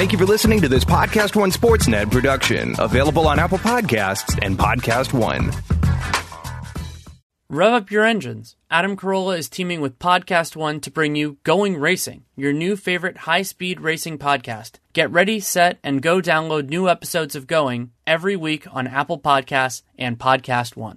Thank you for listening to this Podcast One Sportsnet production, available on Apple Podcasts and Podcast One. Rev up your engines. Adam Carolla is teaming with Podcast One to bring you Going Racing, your new favorite high speed racing podcast. Get ready, set, and go download new episodes of Going every week on Apple Podcasts and Podcast One.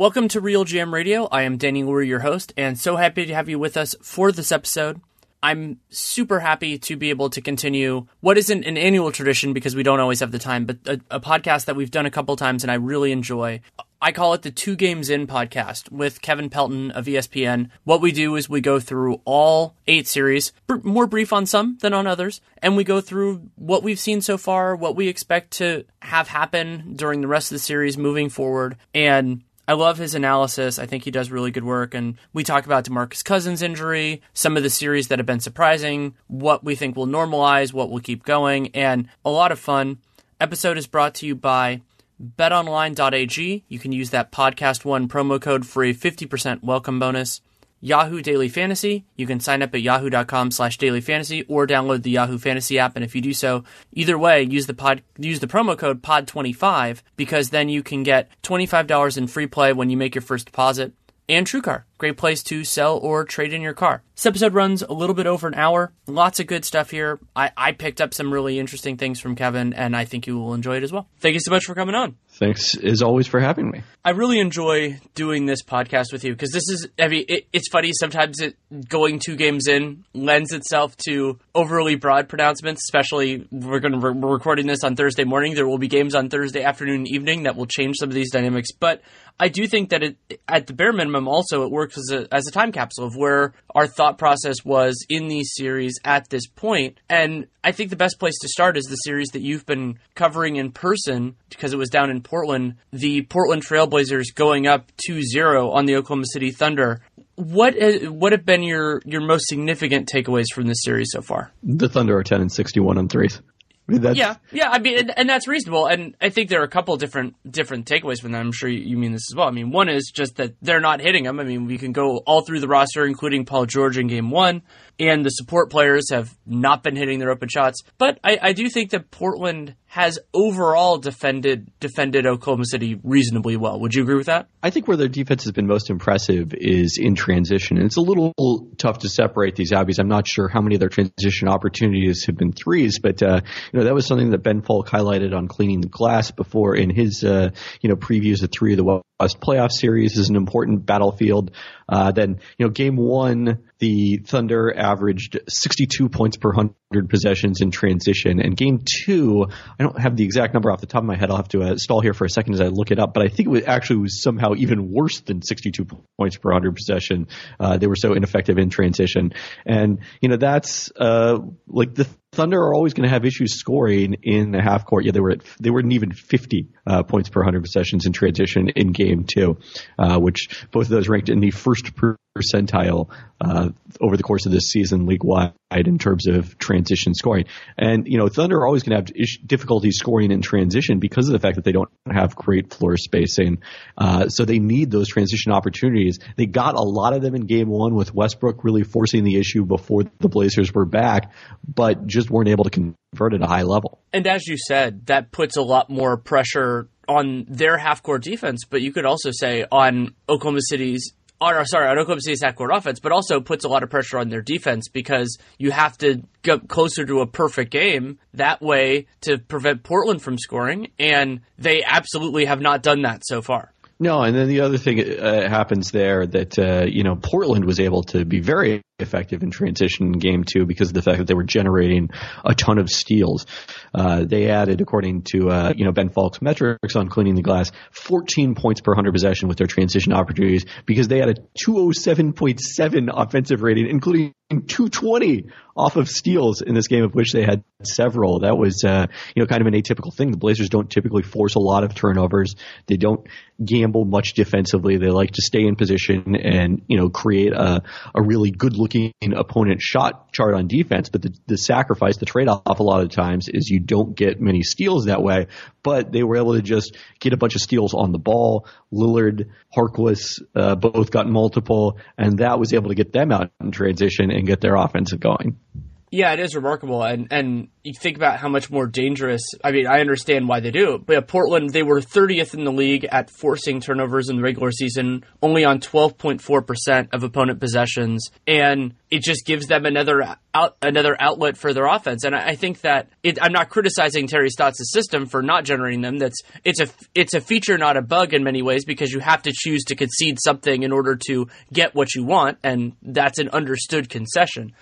Welcome to Real GM Radio. I am Danny Leroux, your host, and so happy to have you with us for this episode. I'm super happy to be able to continue what isn't an annual tradition because we don't always have the time, but a, a podcast that we've done a couple times and I really enjoy. I call it the Two Games In podcast with Kevin Pelton of ESPN. What we do is we go through all eight series, more brief on some than on others, and we go through what we've seen so far, what we expect to have happen during the rest of the series moving forward, and I love his analysis. I think he does really good work. And we talk about DeMarcus Cousins' injury, some of the series that have been surprising, what we think will normalize, what will keep going, and a lot of fun. Episode is brought to you by betonline.ag. You can use that podcast one promo code for a 50% welcome bonus. Yahoo Daily Fantasy. You can sign up at yahoo.com slash daily fantasy or download the Yahoo Fantasy app. And if you do so, either way, use the pod, use the promo code POD25 because then you can get $25 in free play when you make your first deposit. And TrueCar, great place to sell or trade in your car. This episode runs a little bit over an hour. Lots of good stuff here. I, I picked up some really interesting things from Kevin, and I think you will enjoy it as well. Thank you so much for coming on. Thanks as always for having me. I really enjoy doing this podcast with you because this is, I mean, it, it's funny. Sometimes it, going two games in lends itself to overly broad pronouncements, especially we're going to, re- we're recording this on Thursday morning. There will be games on Thursday afternoon and evening that will change some of these dynamics. But I do think that it, at the bare minimum, also, it works as a, as a time capsule of where our thought process was in these series at this point. And I think the best place to start is the series that you've been covering in person because it was down in Portland, the Portland Trailblazers going up 2-0 on the Oklahoma City Thunder. What uh, what have been your your most significant takeaways from this series so far? The Thunder are 10 and 61 on threes. Yeah, yeah. I mean, and, and, that's reasonable. And I think there are a couple different different takeaways from that. I'm sure you mean this as well. I mean, one is just that they're not hitting them. I mean, we can go all through the roster, including Paul George in Game One, and the support players have not been hitting their open shots. But I, I do think that Portland has overall defended defended Oklahoma City reasonably well. Would you agree with that? I think where their defense has been most impressive is in transition. And it's a little tough to separate these out because I'm not sure how many of their transition opportunities have been threes, but uh, you know that was something that Ben Falk highlighted on cleaning the glass before in his uh, you know previews of three of the West playoff series is an important battlefield. Uh, then you know game one the Thunder averaged 62 points per 100 possessions in transition. And game two, I don't have the exact number off the top of my head. I'll have to uh, stall here for a second as I look it up. But I think it was actually was somehow even worse than 62 points per 100 possession. Uh, they were so ineffective in transition. And, you know, that's uh, like the Thunder are always going to have issues scoring in the half court. Yeah, they were at, they weren't even 50 uh, points per 100 possessions in transition in game two, uh, which both of those ranked in the first percentile uh, over the course of this season league wide in terms of transition scoring. And, you know, Thunder are always going to have difficulty scoring in transition because of the fact that they don't have great floor spacing. Uh, so they need those transition opportunities. They got a lot of them in game one with Westbrook really forcing the issue before the Blazers were back, but just weren't able to convert at a high level. And as you said, that puts a lot more pressure on their half court defense, but you could also say on Oklahoma City's or sorry, on Oklahoma City's half-court offense, but also puts a lot of pressure on their defense because you have to get closer to a perfect game that way to prevent Portland from scoring, and they absolutely have not done that so far. No, and then the other thing uh, happens there that uh, you know Portland was able to be very effective in transition in game two because of the fact that they were generating a ton of steals. Uh, they added, according to uh, you know Ben Falk's metrics on cleaning the glass, 14 points per hundred possession with their transition opportunities because they had a 207.7 offensive rating, including 220 off of steals in this game, of which they had several. That was, uh, you know, kind of an atypical thing. The Blazers don't typically force a lot of turnovers. They don't gamble much defensively. They like to stay in position and, you know, create a, a really good looking opponent shot chart on defense. But the, the sacrifice, the trade off a lot of times is you don't get many steals that way. But they were able to just get a bunch of steals on the ball. Lillard, Harkless, uh, both got multiple, and that was able to get them out in transition and get their offensive going. Yeah, it is remarkable, and and you think about how much more dangerous. I mean, I understand why they do but Portland they were 30th in the league at forcing turnovers in the regular season, only on 12.4 percent of opponent possessions, and it just gives them another out another outlet for their offense. And I, I think that it, I'm not criticizing Terry Stotts' system for not generating them. That's it's a it's a feature, not a bug in many ways, because you have to choose to concede something in order to get what you want, and that's an understood concession.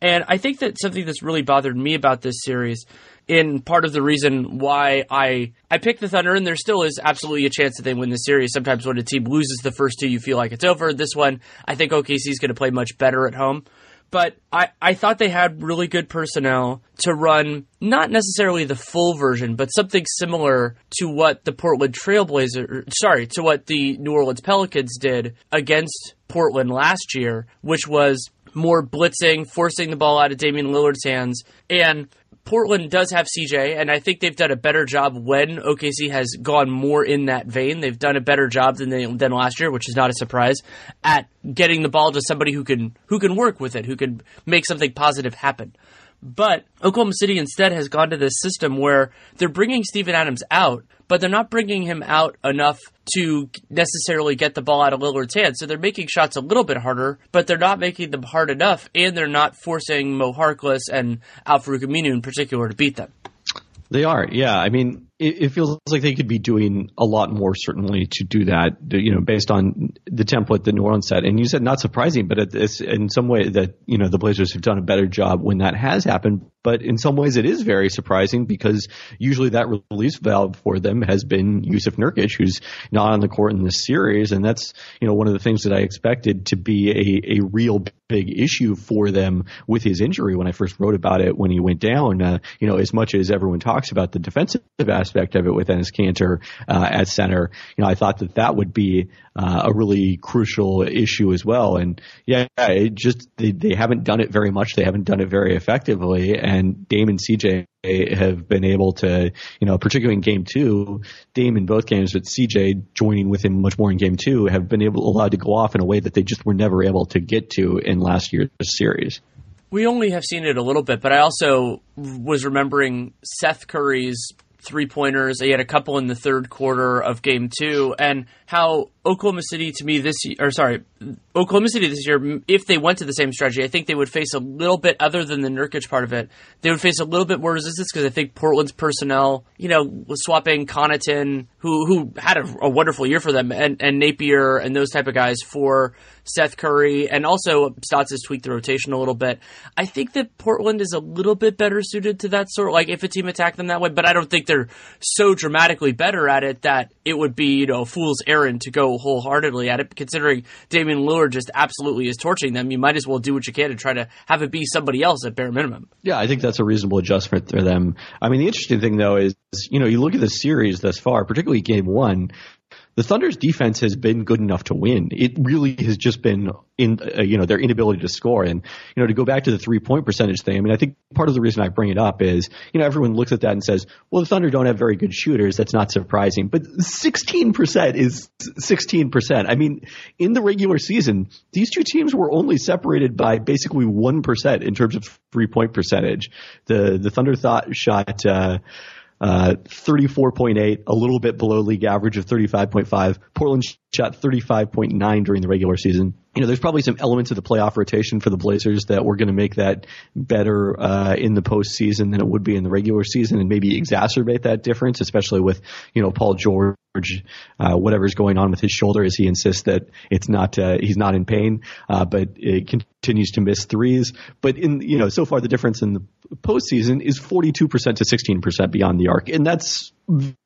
And I think that something that's really bothered me about this series, in part of the reason why I I picked the Thunder, and there still is absolutely a chance that they win the series. Sometimes when a team loses the first two, you feel like it's over. This one, I think OKC is going to play much better at home. But I, I thought they had really good personnel to run not necessarily the full version, but something similar to what the Portland Trailblazers, sorry, to what the New Orleans Pelicans did against Portland last year, which was more blitzing, forcing the ball out of Damian Lillard's hands. And Portland does have CJ, and I think they've done a better job when OKC has gone more in that vein. They've done a better job than they than last year, which is not a surprise, at getting the ball to somebody who can who can work with it, who can make something positive happen. But Oklahoma City instead has gone to this system where they're bringing Steven Adams out, but they're not bringing him out enough to necessarily get the ball out of Lillard's hands. So they're making shots a little bit harder, but they're not making them hard enough, and they're not forcing Mo Harkless and Al-Farouq Aminu in particular to beat them. They are, yeah. I mean, it, it, feels like they could be doing a lot more, certainly, to do that. You know, based on the template that New Orleans set. And you said not surprising, but it's in some way that you know the Blazers have done a better job when that has happened. But in some ways, it is very surprising because usually that release valve for them has been Yusuf Nurkic, who's not on the court in this series, and that's you know one of the things that I expected to be a a real big issue for them with his injury when I first wrote about it when he went down. Uh, you know, as much as everyone talks about the defensive aspect of it with Enes Kanter uh, at center, you know, I thought that that would be uh, a really crucial issue as well. And yeah, it just they, they haven't done it very much. They haven't done it very effectively. And Dame and CJ have been able to, you know, particularly in game two, Dame in both games, but CJ joining with him much more in game two, have been able allowed to go off in a way that they just were never able to get to in last year's series. We only have seen it a little bit, but I also was remembering Seth Curry's three pointers. He had a couple in the third quarter of game two, and how Oklahoma City to me this year, or sorry, Oklahoma City this year, if they went to the same strategy, I think they would face a little bit, other than the Nurkic part of it, they would face a little bit more resistance because I think Portland's personnel, you know, was swapping Connaughton, who who had a, a, wonderful year for them, and, and Napier and those type of guys for Seth Curry, and also Stotts has tweaked the rotation a little bit. I think that Portland is a little bit better suited to that sort, like if a team attacked them that way, but I don't think they're so dramatically better at it that it would be, you know, a fool's errand to go wholeheartedly at it, considering Damian Lillard just absolutely is torching them. You might as well do what you can to try to have it be somebody else at bare minimum. Yeah, I think that's a reasonable adjustment for them. I mean, the interesting thing though is, you know, you look at the series thus far, particularly game one, the Thunder's defense has been good enough to win. It really has just been in, uh, you know, their inability to score. And, you know, to go back to the three point percentage thing, I mean, I think part of the reason I bring it up is, you know, everyone looks at that and says, well, the Thunder don't have very good shooters. That's not surprising. But 16% is 16%. I mean, in the regular season, these two teams were only separated by basically 1% in terms of three point percentage. The, the Thunder thought shot, uh, uh, 34.8, a little bit below league average of 35.5. Portland shot 35.9 during the regular season. You know, there's probably some elements of the playoff rotation for the Blazers that we're going to make that better uh, in the postseason than it would be in the regular season, and maybe exacerbate that difference, especially with you know Paul George, uh, whatever's going on with his shoulder, as he insists that it's not uh, he's not in pain, uh, but it continues to miss threes. But in you know so far the difference in the postseason is 42% to 16% beyond the arc, and that's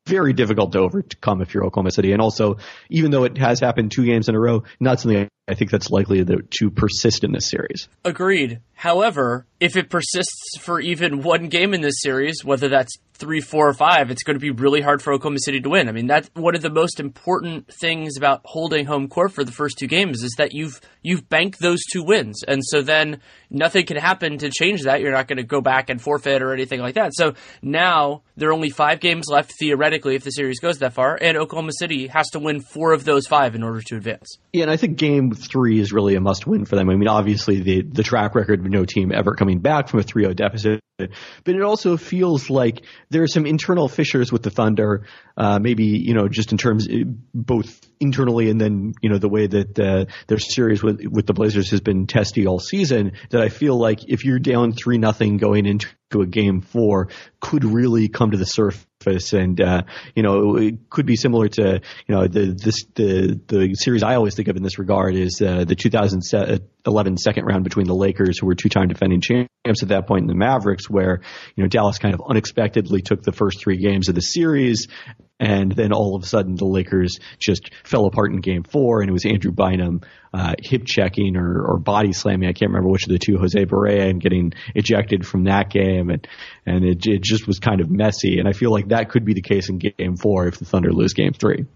very difficult to overcome if you're Oklahoma City. And also, even though it has happened two games in a row, not something I think that's likely to, to persist in this series. Agreed. However, if it persists for even one game in this series, whether that's three, four, or five, it's going to be really hard for Oklahoma City to win. I mean, that's one of the most important things about holding home court for the first two games is that you've you've banked those two wins, and so then nothing can happen to change that. You're not going to go back and forfeit or anything like that. So now there are only five games left theoretically if the series goes that far, and Oklahoma City has to win four of those five in order to advance. Yeah, and I think game three is really a must win for them. I mean, obviously the the track record of no team ever coming back from a 3-0 deficit but it also feels like there are some internal fissures with the Thunder, uh, maybe, you know, just in terms both internally and then, you know, the way that uh, their series with, with the Blazers has been testy all season that I feel like if you're down 3 nothing going into a game four could really come to the surface and, uh, you know, it could be similar to, you know, the, this, the, the series I always think of in this regard is, uh, the 2011 second round between the Lakers, who were two-time defending champs at that and the Mavericks, where, you know, Dallas kind of unexpectedly took the first three games of the series and then all of a sudden the Lakers just fell apart in game four and it was Andrew Bynum uh, hip checking or, or body slamming. I can't remember which of the two, Jose Barea, and getting ejected from that game. And, and it, it just was kind of messy. And I feel like that could be the case in game four if the Thunder lose game three.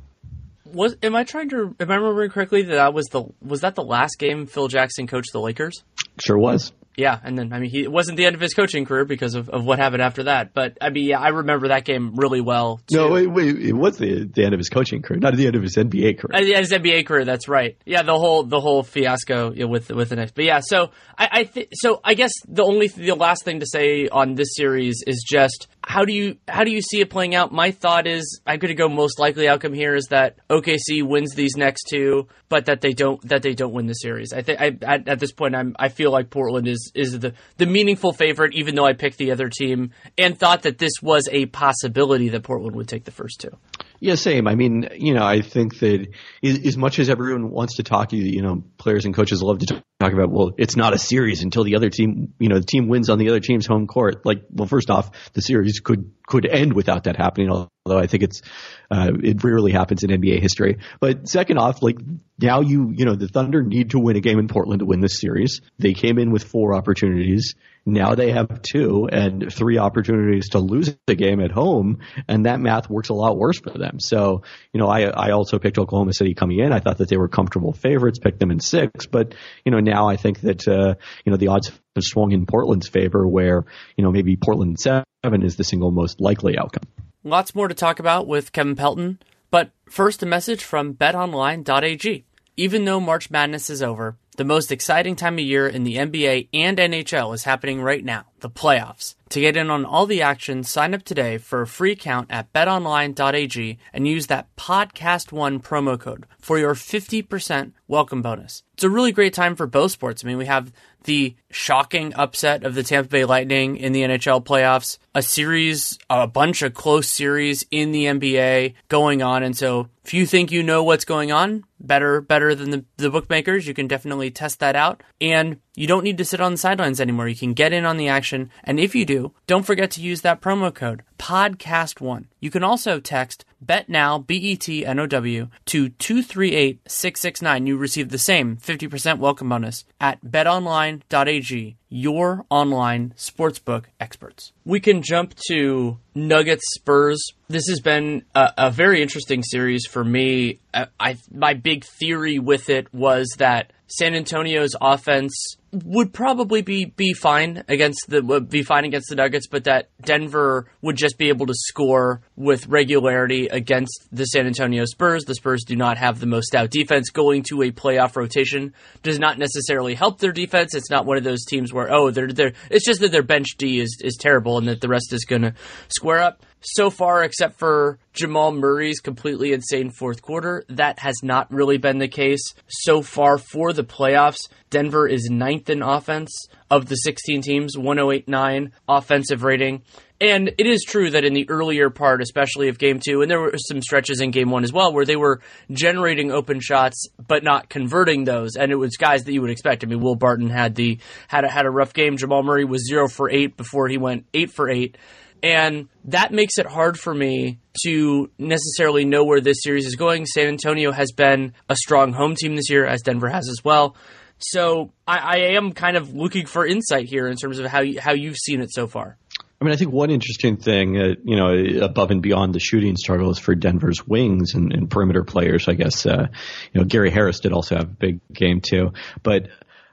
Was am I trying to am I remembering correctly that that was the was that the last game Phil Jackson coached the Lakers? Sure was. Yeah, and then I mean, he it wasn't the end of his coaching career because of, of what happened after that. But I mean, yeah, I remember that game really well. Too. No, wait, wait, it was the, the end of his coaching career, not the end of his NBA career. Uh, yeah, his NBA career. That's right. Yeah, the whole the whole fiasco you know, with with the Knicks. But yeah, so I, I th- so I guess the only the last thing to say on this series is just how do you how do you see it playing out? My thought is I'm going to go most likely outcome here is that OKC wins these next two, but that they don't that they don't win the series. I think I at, at, this point I'm I feel like Portland is is the the meaningful favorite, even though I picked the other team and thought that this was a possibility that Portland would take the first two. Yeah, same. I mean, you know, I think that as much as everyone wants to talk, to you you know, players and coaches love to talk about, well, it's not a series until the other team, you know, the team wins on the other team's home court. Like, well, first off, the series could could end without that happening. Although I think it's uh, it rarely happens in NBA history. But second off, like now you you know the Thunder need to win a game in Portland to win this series. They came in with four opportunities. Now they have two and three opportunities to lose the game at home, and that math works a lot worse for them. So, you know, I I also picked Oklahoma City coming in. I thought that they were comfortable favorites, picked them in six, but you know now I think that uh, you know the odds have swung in Portland's favor, where you know maybe Portland seven is the single most likely outcome. Lots more to talk about with Kevin Pelton, but first a message from BetOnline.ag. Even though March Madness is over the most exciting time of year in the NBA and NHL is happening right now, the playoffs. To get in on all the action, sign up today for a free account at betonline.ag and use that podcast1 promo code for your 50% welcome bonus. It's a really great time for both sports. I mean, we have the shocking upset of the Tampa Bay Lightning in the NHL playoffs, a series, a bunch of close series in the NBA going on. And so if you think you know what's going on, better, better than the, the bookmakers, you can definitely test that out. And you don't need to sit on the sidelines anymore. You can get in on the action. And if you do, don't forget to use that promo code podcast1. You can also text bet now, B E T N O W, to 238 669. You receive the same 50% welcome bonus at betonline.ag, your online sportsbook experts. We can jump to Nuggets Spurs. This has been a, a very interesting series for me. I, I, my big theory with it was that San Antonio's offense would probably be, be fine against the be fine against the Nuggets, but that Denver would just be able to score with regularity against the San Antonio Spurs. The Spurs do not have the most stout defense. Going to a playoff rotation does not necessarily help their defense. It's not one of those teams where oh they're they're it's just that their bench D is is terrible and that the rest is going to square up so far, except for Jamal Murray's completely insane fourth quarter, that has not really been the case so far for the playoffs. Denver is ninth in offense of the 16 teams, 1089 offensive rating. And it is true that in the earlier part, especially of game two, and there were some stretches in game one as well, where they were generating open shots but not converting those, and it was guys that you would expect. I mean, Will Barton had the had a, had a rough game. Jamal Murray was zero for eight before he went eight for eight. And that makes it hard for me to necessarily know where this series is going. San Antonio has been a strong home team this year, as Denver has as well. So I, I am kind of looking for insight here in terms of how you, how you've seen it so far. I mean, I think one interesting thing, uh, you know, above and beyond the shooting struggles for Denver's wings and, and perimeter players, I guess, uh, you know, Gary Harris did also have a big game too, but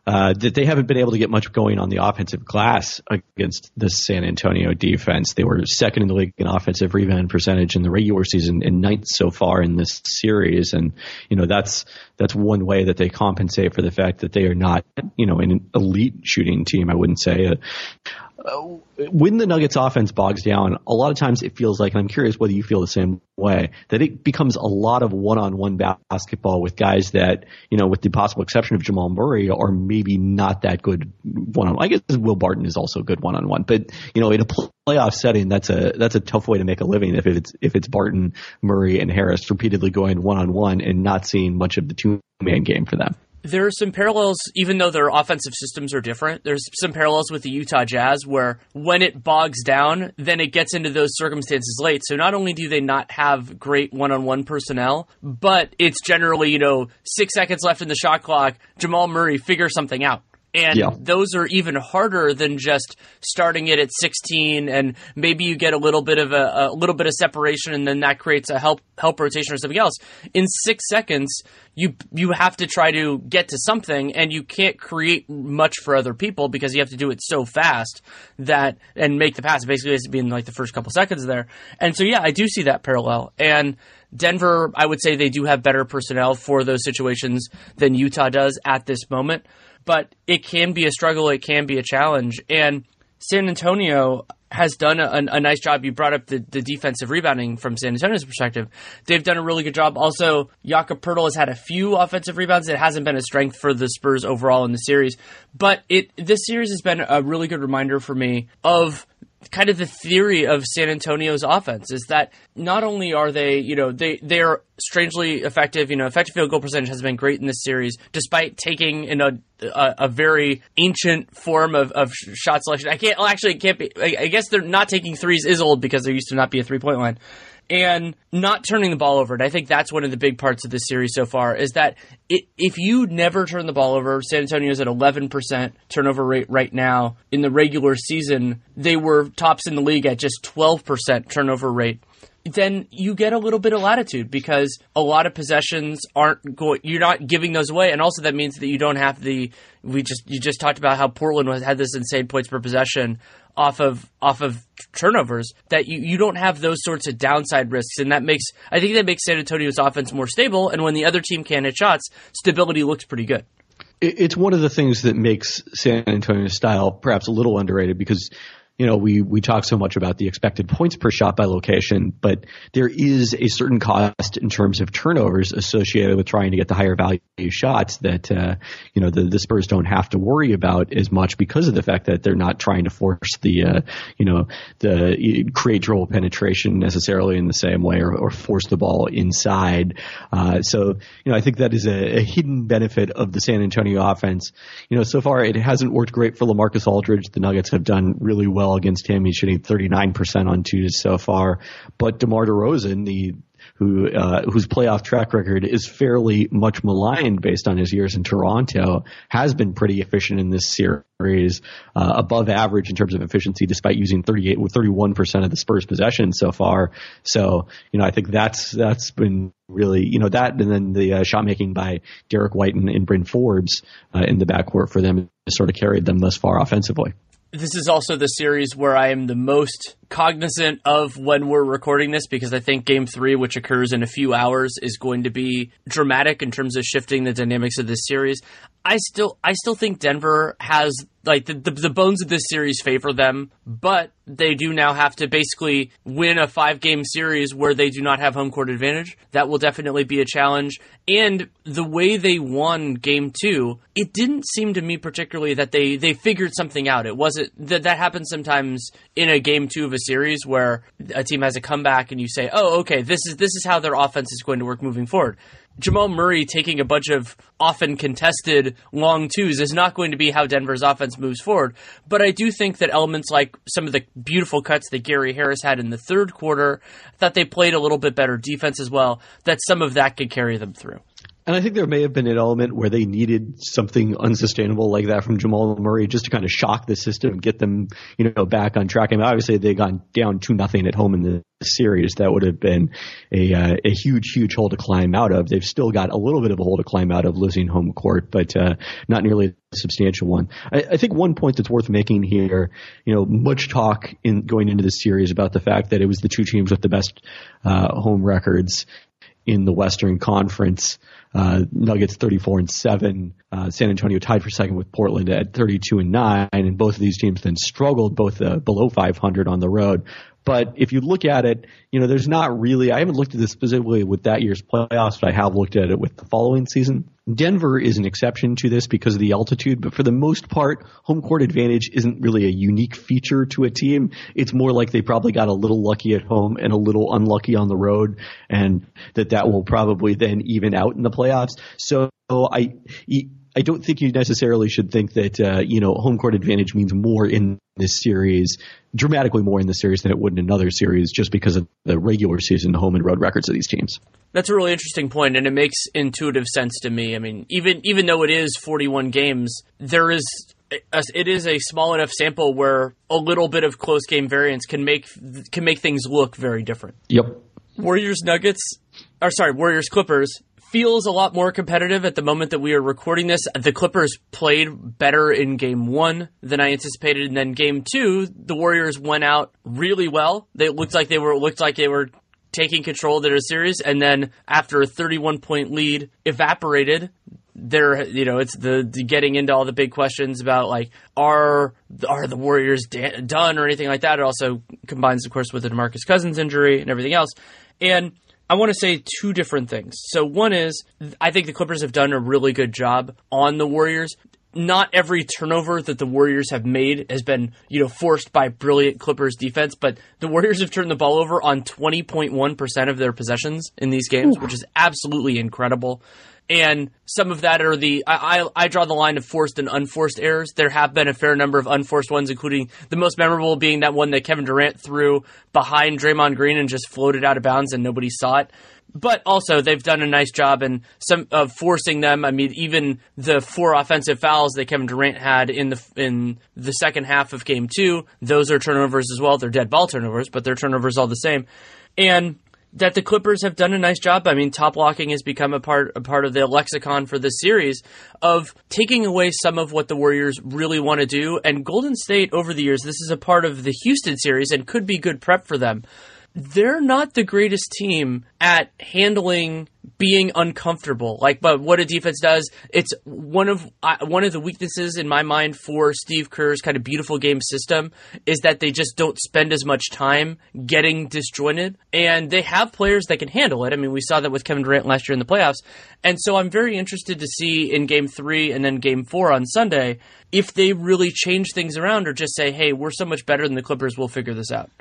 uh, that they haven't been able to get much going on the offensive glass against the San Antonio defense. They were second in the league in offensive rebound percentage in the regular season and ninth so far in this series. And, you know, that's, that's one way that they compensate for the fact that they are not, you know, an elite shooting team. I wouldn't say. Uh, Uh, when the Nuggets offense bogs down, a lot of times it feels like, and I'm curious whether you feel the same way, that it becomes a lot of one-on-one basketball with guys that, you know, with the possible exception of Jamal Murray, are maybe not that good one-on. I guess Will Barton is also good one-on-one, but you know, in a playoff setting, that's a that's a tough way to make a living if it's if it's Barton, Murray, and Harris repeatedly going one-on-one and not seeing much of the two-man game for them there are some parallels, even though their offensive systems are different. There's some parallels with the Utah Jazz where when it bogs down, then it gets into those circumstances late. So not only do they not have great one on one personnel, but it's generally, you know, six seconds left in the shot clock. Jamal Murray figures something out. And yeah. those are even harder than just starting it at 16 and maybe you get a little bit of a, a, little bit of separation and then that creates a help help rotation or something else. In 6 seconds, you you have to try to get to something and you can't create much for other people because you have to do it so fast that and make the pass basically has to be in like the first couple seconds there. And so yeah, I do see that parallel. And Denver, I would say they do have better personnel for those situations than Utah does at this moment but it can be a struggle. It can be a challenge. And San Antonio has done a, a, nice job. You brought up the, the defensive rebounding from San Antonio's perspective. They've done a really good job. Also, Jakob Poeltl has had a few offensive rebounds. It hasn't been a strength for the Spurs overall in the series, but it this series has been a really good reminder for me of kind of the theory of San Antonio's offense is that not only are they, you know, they they're strangely effective. You know, effective field goal percentage has been great in this series, despite taking in a a, a very ancient form of, of shot selection. I can't well, actually it can't be. I, I guess they're not taking threes is old because there used to not be a three point line and not turning the ball over. And I think that's one of the big parts of this series so far is that it, if you never turn the ball over, San Antonio's at 11% turnover rate right now. In the regular season, they were tops in the league at just 12% turnover rate then you get a little bit of latitude because a lot of possessions aren't going. You're not giving those away, and also that means that you don't have the. We just you just talked about how Portland was, had this insane points per possession off of off of turnovers that you, you don't have those sorts of downside risks and that makes I think that makes San Antonio's offense more stable and when the other team can't hit shots stability looks pretty good it's one of the things that makes San Antonio's style perhaps a little underrated because you know, we, we talk so much about the expected points per shot by location, but there is a certain cost in terms of turnovers associated with trying to get the higher value shots that, uh, you know, the, the Spurs don't have to worry about as much because of the fact that they're not trying to force the, uh, you know, the create dribble penetration necessarily in the same way or, or force the ball inside. Uh, so, you know, I think that is a, a hidden benefit of the San Antonio offense. You know, so far it hasn't worked great for LaMarcus Aldridge. The Nuggets have done really well against him. He's shooting 39% on twos so far. But DeMar DeRozan, the who uh, whose playoff track record is fairly much maligned based on his years in Toronto, has been pretty efficient in this series, uh, above average in terms of efficiency, despite using 38 31 percent of the Spurs' possession so far. So, you know, I think that's that's been really, you know, that and then the uh, shot making by Derrick White and, and Bryn Forbes uh, in the backcourt for them has sort of carried them thus far offensively. This is also the series where I am the most cognizant of when we're recording this because I think game three, which occurs in a few hours, is going to be dramatic in terms of shifting the dynamics of this series. I still, I still think Denver has like the, the, the bones of this series favor them, but they do now have to basically win a five game series where they do not have home court advantage. That will definitely be a challenge. And the way they won game two, it didn't seem to me particularly that they, they figured something out. It wasn't that that happens sometimes in a game two of a series where a team has a comeback and you say, "Oh, okay, this is this is how their offense is going to work moving forward." Jamal Murray taking a bunch of often contested long twos is not going to be how Denver's offense moves forward. But I do think that elements like some of the beautiful cuts that Gary Harris had in the third quarter, that they played a little bit better defense as well, that some of that could carry them through. And I think there may have been an element where they needed something unsustainable like that from Jamal Murray just to kind of shock the system and get them, you know, back on track. I mean, obviously they gone down two nothing at home in the series. That would have been a uh, a huge, huge hole to climb out of. They've still got a little bit of a hole to climb out of losing home court, but uh, not nearly a substantial one. I, I think one point that's worth making here, you know, much talk in going into this series about the fact that it was the two teams with the best uh, home records in the Western Conference. Uh, Nuggets 34 and 7. Uh, San Antonio tied for second with Portland at 32 and 9. And both of these teams then struggled both uh, below 500 on the road. But if you look at it, you know, there's not really, I haven't looked at this specifically with that year's playoffs, but I have looked at it with the following season. Denver is an exception to this because of the altitude, but for the most part, home court advantage isn't really a unique feature to a team. It's more like they probably got a little lucky at home and a little unlucky on the road, and that that will probably then even out in the playoffs. So I, I don't think you necessarily should think that uh, you know home court advantage means more in this series, dramatically more in this series than it would in another series, just because of the regular season home and road records of these teams. That's a really interesting point, and it makes intuitive sense to me. I mean, even even though it is 41 games, there is it is a small enough sample where a little bit of close game variance can make can make things look very different. Yep. Warriors Nuggets, or sorry, Warriors Clippers feels a lot more competitive at the moment that we are recording this. The Clippers played better in game one than I anticipated, and then game two, the Warriors went out really well. They looked like they were looked like they were taking control of their series, and then after a 31 point lead evaporated, there you know it's the, the, getting into all the big questions about like are are the Warriors da- done or anything like that. It also combines, of course, with the Demarcus Cousins injury and everything else, and I want to say two different things. So one is I think the Clippers have done a really good job on the Warriors. Not every turnover that the Warriors have made has been, you know, forced by brilliant Clippers defense, but the Warriors have turned the ball over on 20.1% of their possessions in these games, Ooh. which is absolutely incredible and some of that are the I, I, I draw the line of forced and unforced errors. There have been a fair number of unforced ones, including the most memorable being that one that Kevin Durant threw behind Draymond Green and just floated out of bounds and nobody saw it. But also, they've done a nice job in some of forcing them. I mean, even the four offensive fouls that Kevin Durant had in the in the second half of Game Two, those are turnovers as well. They're dead ball turnovers, but they're turnovers all the same. And that the Clippers have done a nice job. I mean, top locking has become a part a part of the lexicon for this series of taking away some of what the Warriors really want to do. And Golden State over the years, this is a part of the Houston series and could be good prep for them they're not the greatest team at handling being uncomfortable. Like, but what a defense does, it's one of uh, one of the weaknesses in my mind for Steve Kerr's kind of beautiful game system is that they just don't spend as much time getting disjointed, and they have players that can handle it. I mean, we saw that with Kevin Durant last year in the playoffs, and so I'm very interested to see in Game Three and then Game Four on Sunday if they really change things around or just say, "Hey, we're so much better than the Clippers, we'll figure this out."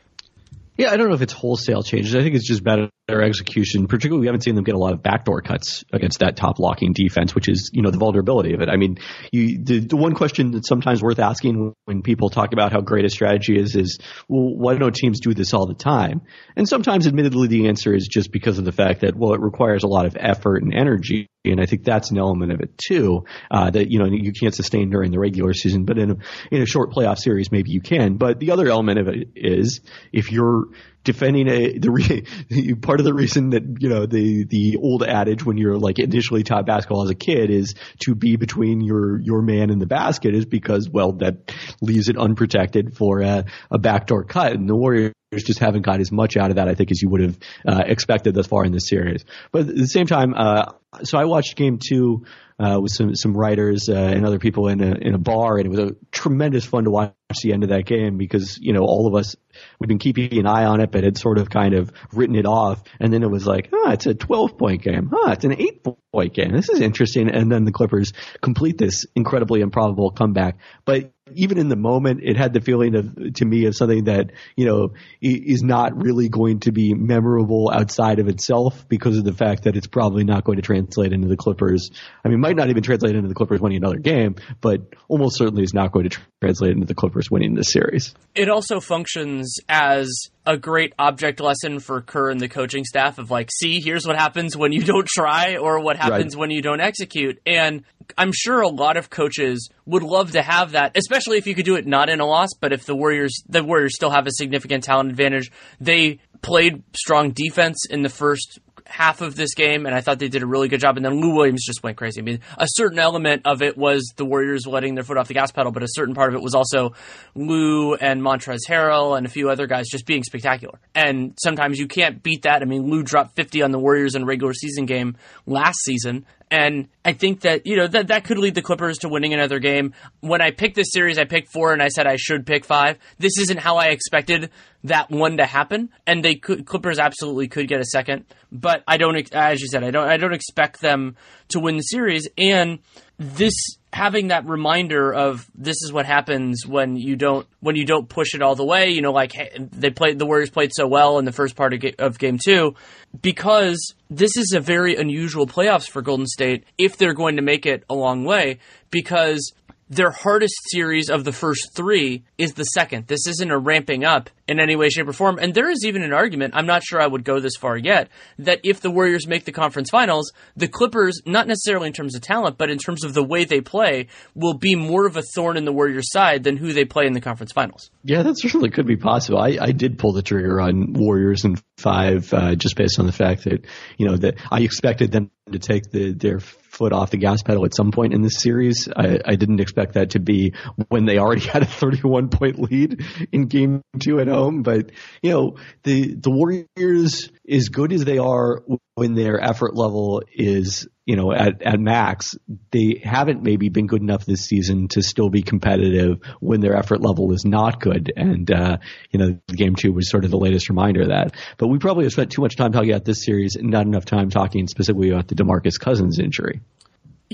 Yeah, I don't know if it's wholesale changes. I think it's just better execution. Particularly, we haven't seen them get a lot of backdoor cuts against that top locking defense, which is you know the vulnerability of it. I mean, you, the, the one question that's sometimes worth asking when people talk about how great a strategy is is, well, why don't teams do this all the time? And sometimes, admittedly, the answer is just because of the fact that well, it requires a lot of effort and energy and I think that's an element of it too. Uh, that you know you can't sustain during the regular season, but in a in a short playoff series, maybe you can. But the other element of it is if you're defending a the re, part of the reason that you know the the old adage when you're like initially taught basketball as a kid is to be between your your man and the basket is because well that leaves it unprotected for a, a backdoor cut. And the Warriors just haven't got as much out of that I think as you would have uh, expected thus far in this series. But at the same time, uh, so I watched game two uh, with some some writers uh, and other people in a in a bar, and it was a tremendous fun to watch the end of that game because you know all of us we've been keeping an eye on it, but had sort of kind of written it off, and then it was like, ah, it's a twelve point game, ah, it's an eight point game. This is interesting, and then the Clippers complete this incredibly improbable comeback. But even in the moment, it had the feeling of to me of something that you know is not really going to be memorable outside of itself because of the fact that it's probably not going to translate into the Clippers. I mean, might not even translate into the Clippers winning another game, but almost certainly is not going to translate into the Clippers winning this series. It also functions as a great object lesson for Kerr and the coaching staff of like, see, here's what happens when you don't try or what happens right. when you don't execute. And I'm sure a lot of coaches would love to have that, especially if you could do it not in a loss, but if the Warriors the Warriors still have a significant talent advantage. They played strong defense in the first half of this game, and I thought they did a really good job. And then Lou Williams just went crazy. I mean, a certain element of it was the Warriors letting their foot off the gas pedal, but a certain part of it was also Lou and Montrezl Harrell and a few other guys just being spectacular. And sometimes you can't beat that. I mean, Lou dropped 50 on the Warriors in a regular season game last season, and I think that, you know, that, that could lead the Clippers to winning another game. When I picked this series, I picked four and I said I should pick five. This isn't how I expected that one to happen. And they could, Clippers absolutely could get a second. But I don't, as you said, I don't, I don't expect them to win the series. And this having that reminder of this is what happens when you don't when you don't push it all the way. You know, like they played the Warriors played so well in the first part of, ga- of game two because this is a very unusual playoffs for Golden State if they're going to make it a long way because their hardest series of the first three is the second. This isn't a ramping up in any way, shape, or form. And there is even an argument, I'm not sure I would go this far yet, that if the Warriors make the conference finals, the Clippers, not necessarily in terms of talent, but in terms of the way they play, will be more of a thorn in the Warriors' side than who they play in the conference finals. Yeah, that certainly could be possible. I, I did pull the trigger on Warriors in five, uh, just based on the fact that, you know, that I expected them to take the, their foot off the gas pedal at some point in this series. I, I didn't expect that to be when they already had a 31 point lead in game two at home. But, you know, the, the Warriors, as good as they are when their effort level is you know, at, at max, they haven't maybe been good enough this season to still be competitive when their effort level is not good. And, uh, you know, game two was sort of the latest reminder of that. But we probably have spent too much time talking about this series and not enough time talking specifically about the DeMarcus Cousins injury.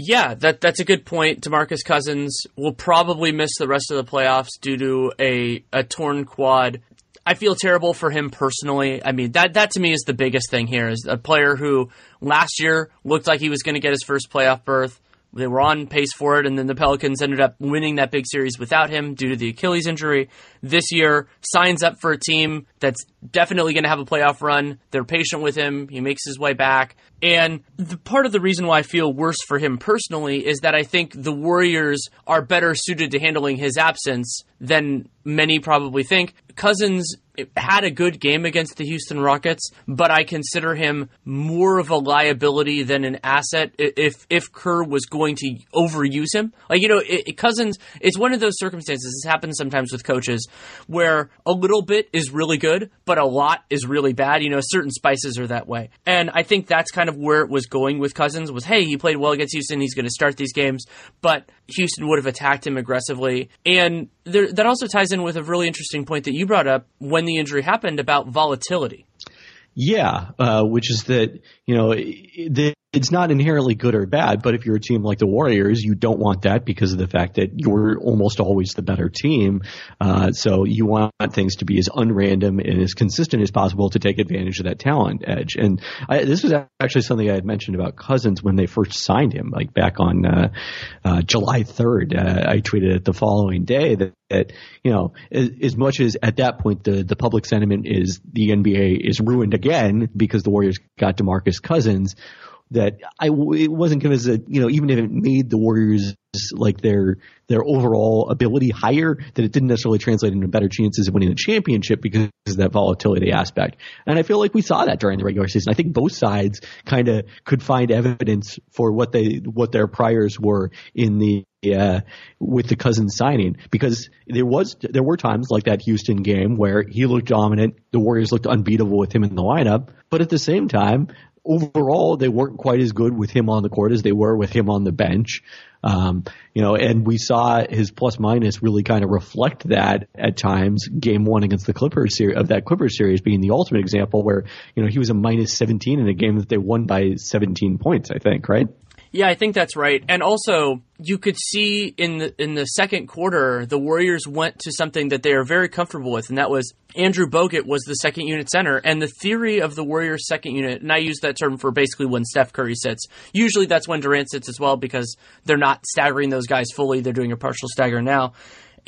Yeah, that that's a good point. DeMarcus Cousins will probably miss the rest of the playoffs due to a, a torn quad. I feel terrible for him personally. I mean, that that to me is the biggest thing here is a player who last year looked like he was going to get his first playoff berth. They were on pace for it, and then the Pelicans ended up winning that big series without him due to the Achilles injury. This year, signs up for a team that's definitely going to have a playoff run. They're patient with him. He makes his way back. And the part of the reason why I feel worse for him personally is that I think the Warriors are better suited to handling his absence than many probably think. Cousins had a good game against the Houston Rockets, but I consider him more of a liability than an asset if if Kerr was going to overuse him. Like you know, it, Cousins, it's one of those circumstances. This happens sometimes with coaches where a little bit is really good, but a lot is really bad. You know, certain spices are that way, and I think that's kind of where it was going with Cousins. Was hey, he played well against Houston, he's going to start these games, but Houston would have attacked him aggressively, and there, that also ties in with a really interesting point that you brought up when the injury happened about volatility. Yeah, uh, which is that you know the it's not inherently good or bad, but if you're a team like the Warriors, you don't want that because of the fact that you're almost always the better team. Uh, so you want things to be as unrandom and as consistent as possible to take advantage of that talent edge. And I, this was actually something I had mentioned about Cousins when they first signed him, like back on uh, uh, July 3rd. Uh, I tweeted it the following day that, that you know, as, as, much as at that point the the public sentiment is the NBA is ruined again because the Warriors got DeMarcus Cousins that I it wasn't convinced that you know even if it made the Warriors like their their overall ability higher, that it didn't necessarily translate into better chances of winning the championship because of that volatility aspect. And I feel like we saw that during the regular season. I think both sides kind of could find evidence for what they what their priors were in the uh, with the Cousins signing because there was there were times like that Houston game where he looked dominant, the Warriors looked unbeatable with him in the lineup, but at the same time overall they weren't quite as good with him on the court as they were with him on the bench. Um, you know, and we saw his plus minus really kind of reflect that at times. Game one against the Clippers series of that Clippers series being the ultimate example where you know he was a minus 17 in a game that they won by 17 points. I think, right? Yeah, I think that's right. And also, you could see in the in the second quarter, the Warriors went to something that they are very comfortable with, and that was Andrew Bogut was the second unit center. And the theory of the Warriors' second unit, and I use that term for basically when Steph Curry sits. Usually, that's when Durant sits as well because they're not staggering those guys fully; they're doing a partial stagger now.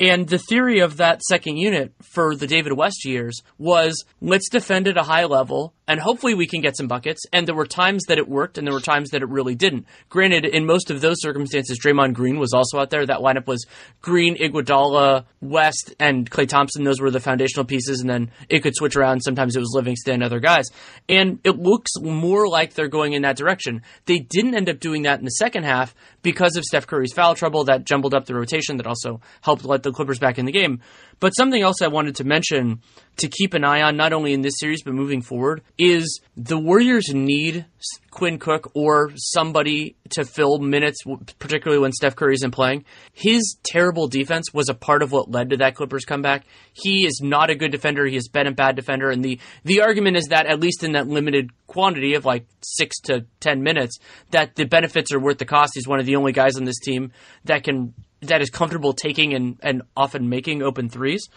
And the theory of that second unit for the David West years was let's defend at a high level and hopefully we can get some buckets. And there were times that it worked and there were times that it really didn't. Granted, in most of those circumstances, Draymond Green was also out there. That lineup was Green, Iguodala, West, and Klay Thompson. Those were the foundational pieces. And then it could switch around. Sometimes it was Livingston, other guys. And it looks more like they're going in that direction. They didn't end up doing that in the second half because of Steph Curry's foul trouble that jumbled up the rotation that also helped let the Clippers back in the game. But something else I wanted to mention to keep an eye on, not only in this series but moving forward, is the Warriors need Quinn Cook or somebody to fill minutes, particularly when Steph Curry isn't playing. His terrible defense was a part of what led to that Clippers comeback. He is not a good defender. He has been a bad defender, and the the argument is that at least in that limited quantity of like six to ten minutes, that the benefits are worth the cost. He's one of the only guys on this team that can that is comfortable taking and, and often making open threes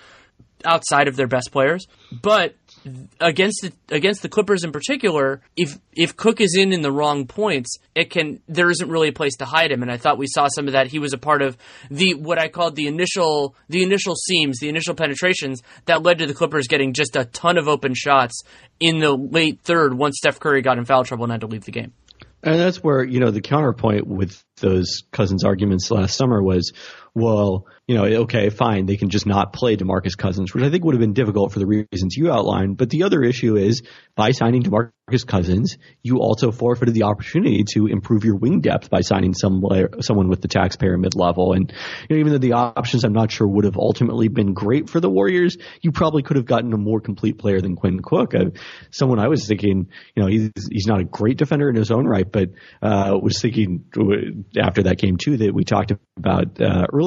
outside of their best players. But against the, against the Clippers in particular, if if Cook is in in the wrong points, it can there isn't really a place to hide him. And I thought we saw some of that. He was a part of the what I called the initial the initial seams, the initial penetrations that led to the Clippers getting just a ton of open shots in the late third once Steph Curry got in foul trouble and had to leave the game. And that's where, you know, the counterpoint with those Cousins arguments last summer was, well, you know, okay, fine, they can just not play DeMarcus Cousins, which I think would have been difficult for the reasons you outlined. But the other issue is by signing DeMarcus Cousins, you also forfeited the opportunity to improve your wing depth by signing some someone with the taxpayer mid level. And you know, even though the options I'm not sure would have ultimately been great for the Warriors, you probably could have gotten a more complete player than Quinn Cook. Uh, someone I was thinking, you know, he's he's not a great defender in his own right, but uh, was thinking after that game too that we talked about uh, earlier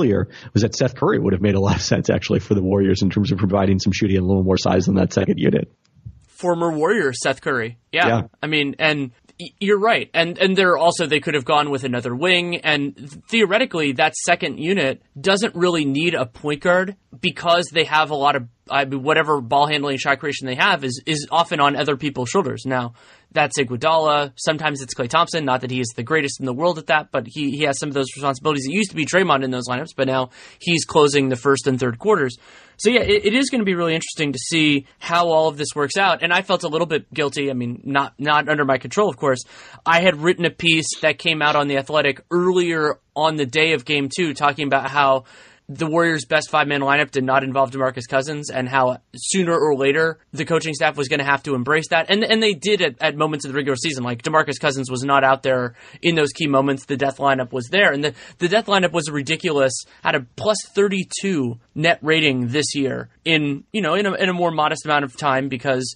was that Seth Curry would have made a lot of sense actually for the Warriors in terms of providing some shooting and a little more size than that second unit. Former Warrior Seth Curry. Yeah. yeah. I mean, and you're right. And and there also they could have gone with another wing and theoretically that second unit doesn't really need a point guard because they have a lot of I mean, whatever ball handling shot creation they have is is often on other people's shoulders. Now, that's Iguodala. Sometimes it's Klay Thompson. Not that he is the greatest in the world at that, but he, he has some of those responsibilities. It used to be Draymond in those lineups, but now he's closing the first and third quarters. So yeah, it, it is going to be really interesting to see how all of this works out. And I felt a little bit guilty. I mean, not not under my control, of course. I had written a piece that came out on the Athletic earlier on the day of Game Two, talking about how the Warriors' best five man lineup did not involve DeMarcus Cousins, and how sooner or later the coaching staff was going to have to embrace that, and and they did at, at moments of the regular season. Like DeMarcus Cousins was not out there in those key moments. The death lineup was there, and the the death lineup was ridiculous. Had a plus thirty two net rating this year in you know in a, in a more modest amount of time because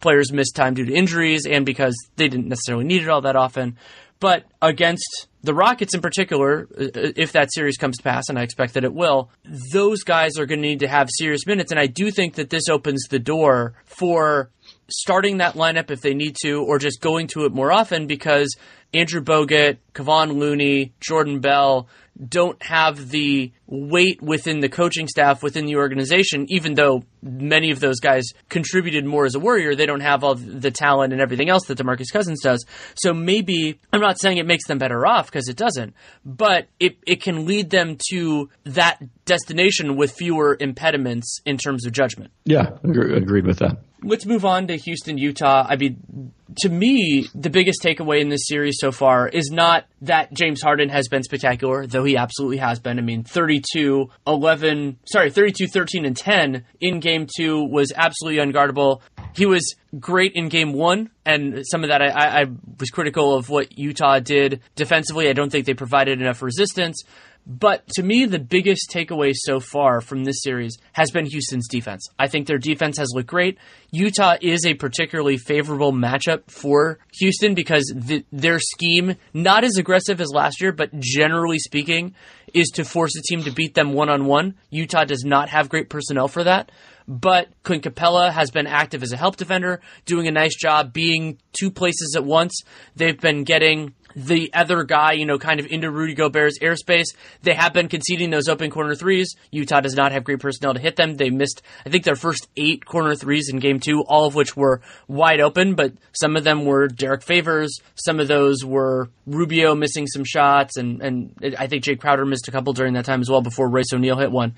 players missed time due to injuries and because they didn't necessarily need it all that often. But against the Rockets in particular, uh, if that series comes to pass, and I expect that it will, those guys are going to need to have serious minutes. And I do think that this opens the door for starting that lineup if they need to, or just going to it more often because Andrew Bogut, Kevon Looney, Jordan Bell, don't have the weight within the coaching staff within the organization, even though many of those guys contributed more as a warrior, they don't have all the talent and everything else that DeMarcus Cousins does. So maybe I'm not saying it makes them better off because it doesn't, but it, it can lead them to that destination with fewer impediments in terms of judgment. Yeah, agreed with that. Let's move on to Houston, Utah. I mean, to me, the biggest takeaway in this series so far is not that James Harden has been spectacular, though he absolutely has been. I mean, 32, 11, sorry, 32, 13, and 10 in game two was absolutely unguardable. He was great in game one, and some of that I, I was critical of what Utah did defensively. I don't think they provided enough resistance. But to me, the biggest takeaway so far from this series has been Houston's defense. I think their defense has looked great. Utah is a particularly favorable matchup for Houston because the, their scheme, not as aggressive as last year, but generally speaking, is to force a team to beat them one on one. Utah does not have great personnel for that. But Clint Capela has been active as a help defender, doing a nice job being two places at once. They've been getting the other guy, you know, kind of into Rudy Gobert's airspace. They have been conceding those open corner threes. Utah does not have great personnel to hit them. They missed, I think, their first eight corner threes in game two, all of which were wide open, but some of them were Derrick Favors. Some of those were Rubio missing some shots, and, and I think Jae Crowder missed a couple during that time as well before Royce O'Neale hit one.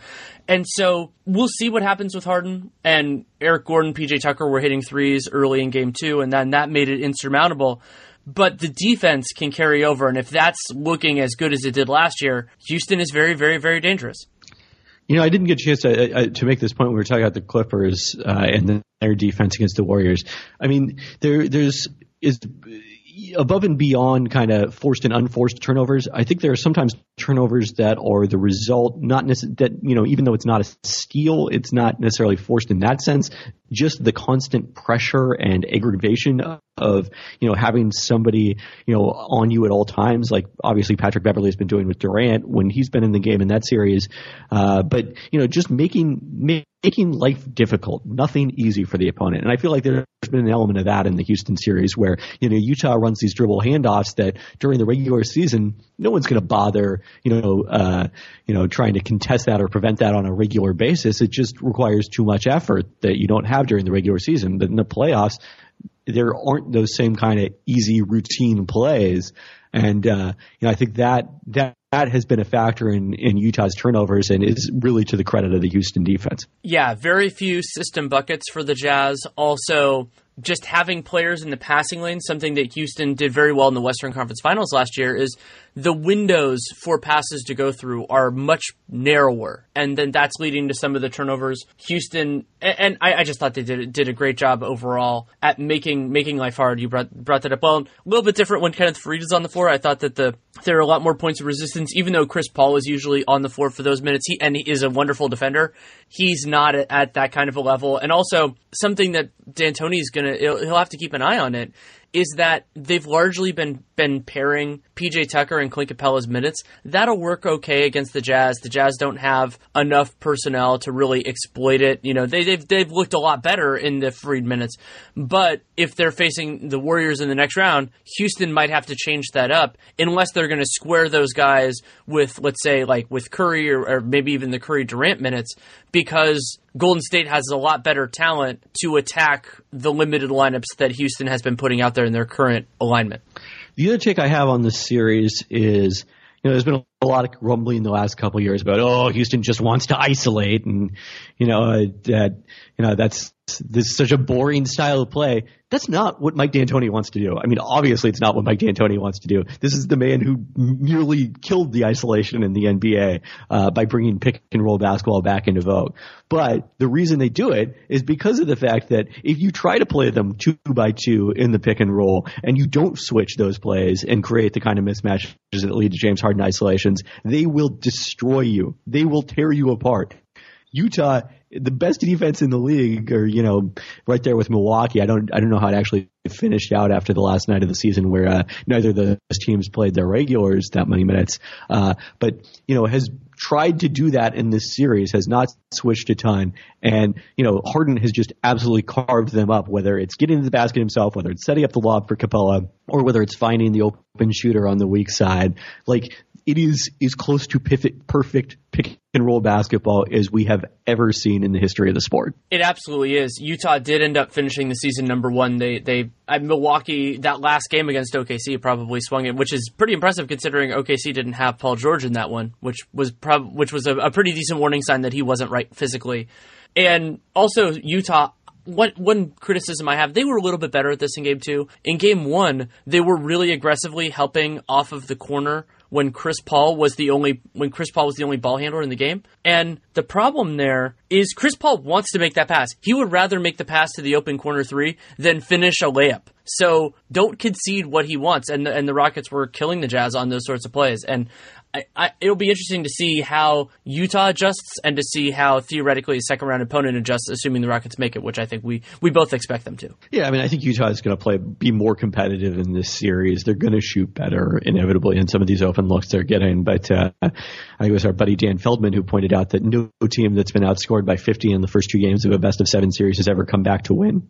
And so we'll see what happens with Harden. And Eric Gordon, PJ Tucker were hitting threes early in game two, and then that made it insurmountable but the defense can carry over. And if that's looking as good as it did last year, Houston is very, very, very dangerous. You know, I didn't get a chance to, uh, to make this point when we were talking about the Clippers uh, and their defense against the Warriors. I mean, there there's is above and beyond kind of forced and unforced turnovers. I think there are sometimes turnovers that are the result, not necessarily that you know, even though it's not a steal, it's not necessarily forced in that sense. Just the constant pressure and aggravation of you know having somebody you know on you at all times, like obviously Patrick Beverley has been doing with Durant when he's been in the game in that series. Uh, but you know, just making making life difficult, nothing easy for the opponent. And I feel like there's been an element of that in the Houston series where, you know, Utah runs these dribble handoffs that during the regular season, no one's going to bother, you know, uh, you know, trying to contest that or prevent that on a regular basis. It just requires too much effort that you don't have during the regular season. But in the playoffs, there aren't those same kind of easy routine plays. And, uh, you know, I think that, that that has been a factor in, in Utah's turnovers and is really to the credit of the Houston defense. Yeah, very few system buckets for the Jazz. Also, just having players in the passing lane, something that Houston did very well in the Western Conference Finals last year, is the windows for passes to go through are much narrower, and then that's leading to some of the turnovers. Houston, and I, I just thought they did did a great job overall at making making life hard. You brought brought that up well. A little bit different when Kenneth Faried is on the floor. I thought that the there are a lot more points of resistance, even though Chris Paul is usually on the floor for those minutes. He and he is a wonderful defender. He's not at, at that kind of a level, and also something that D'Antoni is gonna he'll, he'll have to keep an eye on it is that they've largely been been pairing PJ Tucker and Clint Capela's minutes. That'll work okay against the Jazz. The Jazz don't have enough personnel to really exploit it. You know, they, they've they've looked a lot better in the Faried minutes, but if they're facing the Warriors in the next round, Houston might have to change that up unless they're going to square those guys with, let's say, like with Curry or, or maybe even the Curry Durant minutes, because Golden State has a lot better talent to attack the limited lineups that Houston has been putting out there in their current alignment. The other take I have on this series is, you know, there's been a lot of grumbling the last couple years about, oh, Houston just wants to isolate, and you know uh, that, you know, that's this is such a boring style of play. That's not what Mike D'Antoni wants to do. I mean, obviously, it's not what Mike D'Antoni wants to do. This is the man who nearly killed the isolation in the NBA uh, by bringing pick and roll basketball back into vogue. But the reason they do it is because of the fact that if you try to play them two by two in the pick and roll, and you don't switch those plays and create the kind of mismatches that lead to James Harden isolations, they will destroy you. They will tear you apart. Utah the best defense in the league, or you know, right there with Milwaukee. I don't, I don't know how it actually finished out after the last night of the season, where uh, neither of those teams played their regulars that many minutes. Uh, but you know, has tried to do that in this series, has not switched a ton, and you know, Harden has just absolutely carved them up. Whether it's getting to the basket himself, whether it's setting up the lob for Capela, or whether it's finding the open shooter on the weak side, like it is as close to perfect pick and roll basketball as we have ever seen in the history of the sport. It absolutely is. Utah did end up finishing the season number one. They they Milwaukee that last game against OKC probably swung it, which is pretty impressive considering OKC didn't have Paul George in that one, which was prob- which was a, a pretty decent warning sign that he wasn't right physically. And also Utah one criticism I have, they were a little bit better at this in game two. In game one, they were really aggressively helping off of the corner when Chris Paul was the only when Chris Paul was the only ball handler in the game. And the problem there is Chris Paul wants to make that pass. He would rather make the pass to the open corner three than finish a layup. So don't concede what he wants. And the, and the Rockets were killing the Jazz on those sorts of plays. And I, I, it'll be interesting to see how Utah adjusts and to see how theoretically a second round opponent adjusts, assuming the Rockets make it, which I think we, we both expect them to. Yeah, I mean, I think Utah is going to play be more competitive in this series. They're going to shoot better inevitably in some of these open looks they're getting. But uh, I think it was our buddy Dan Feldman who pointed out that no team that's been outscored by 50 in the first two games of a best of seven series has ever come back to win.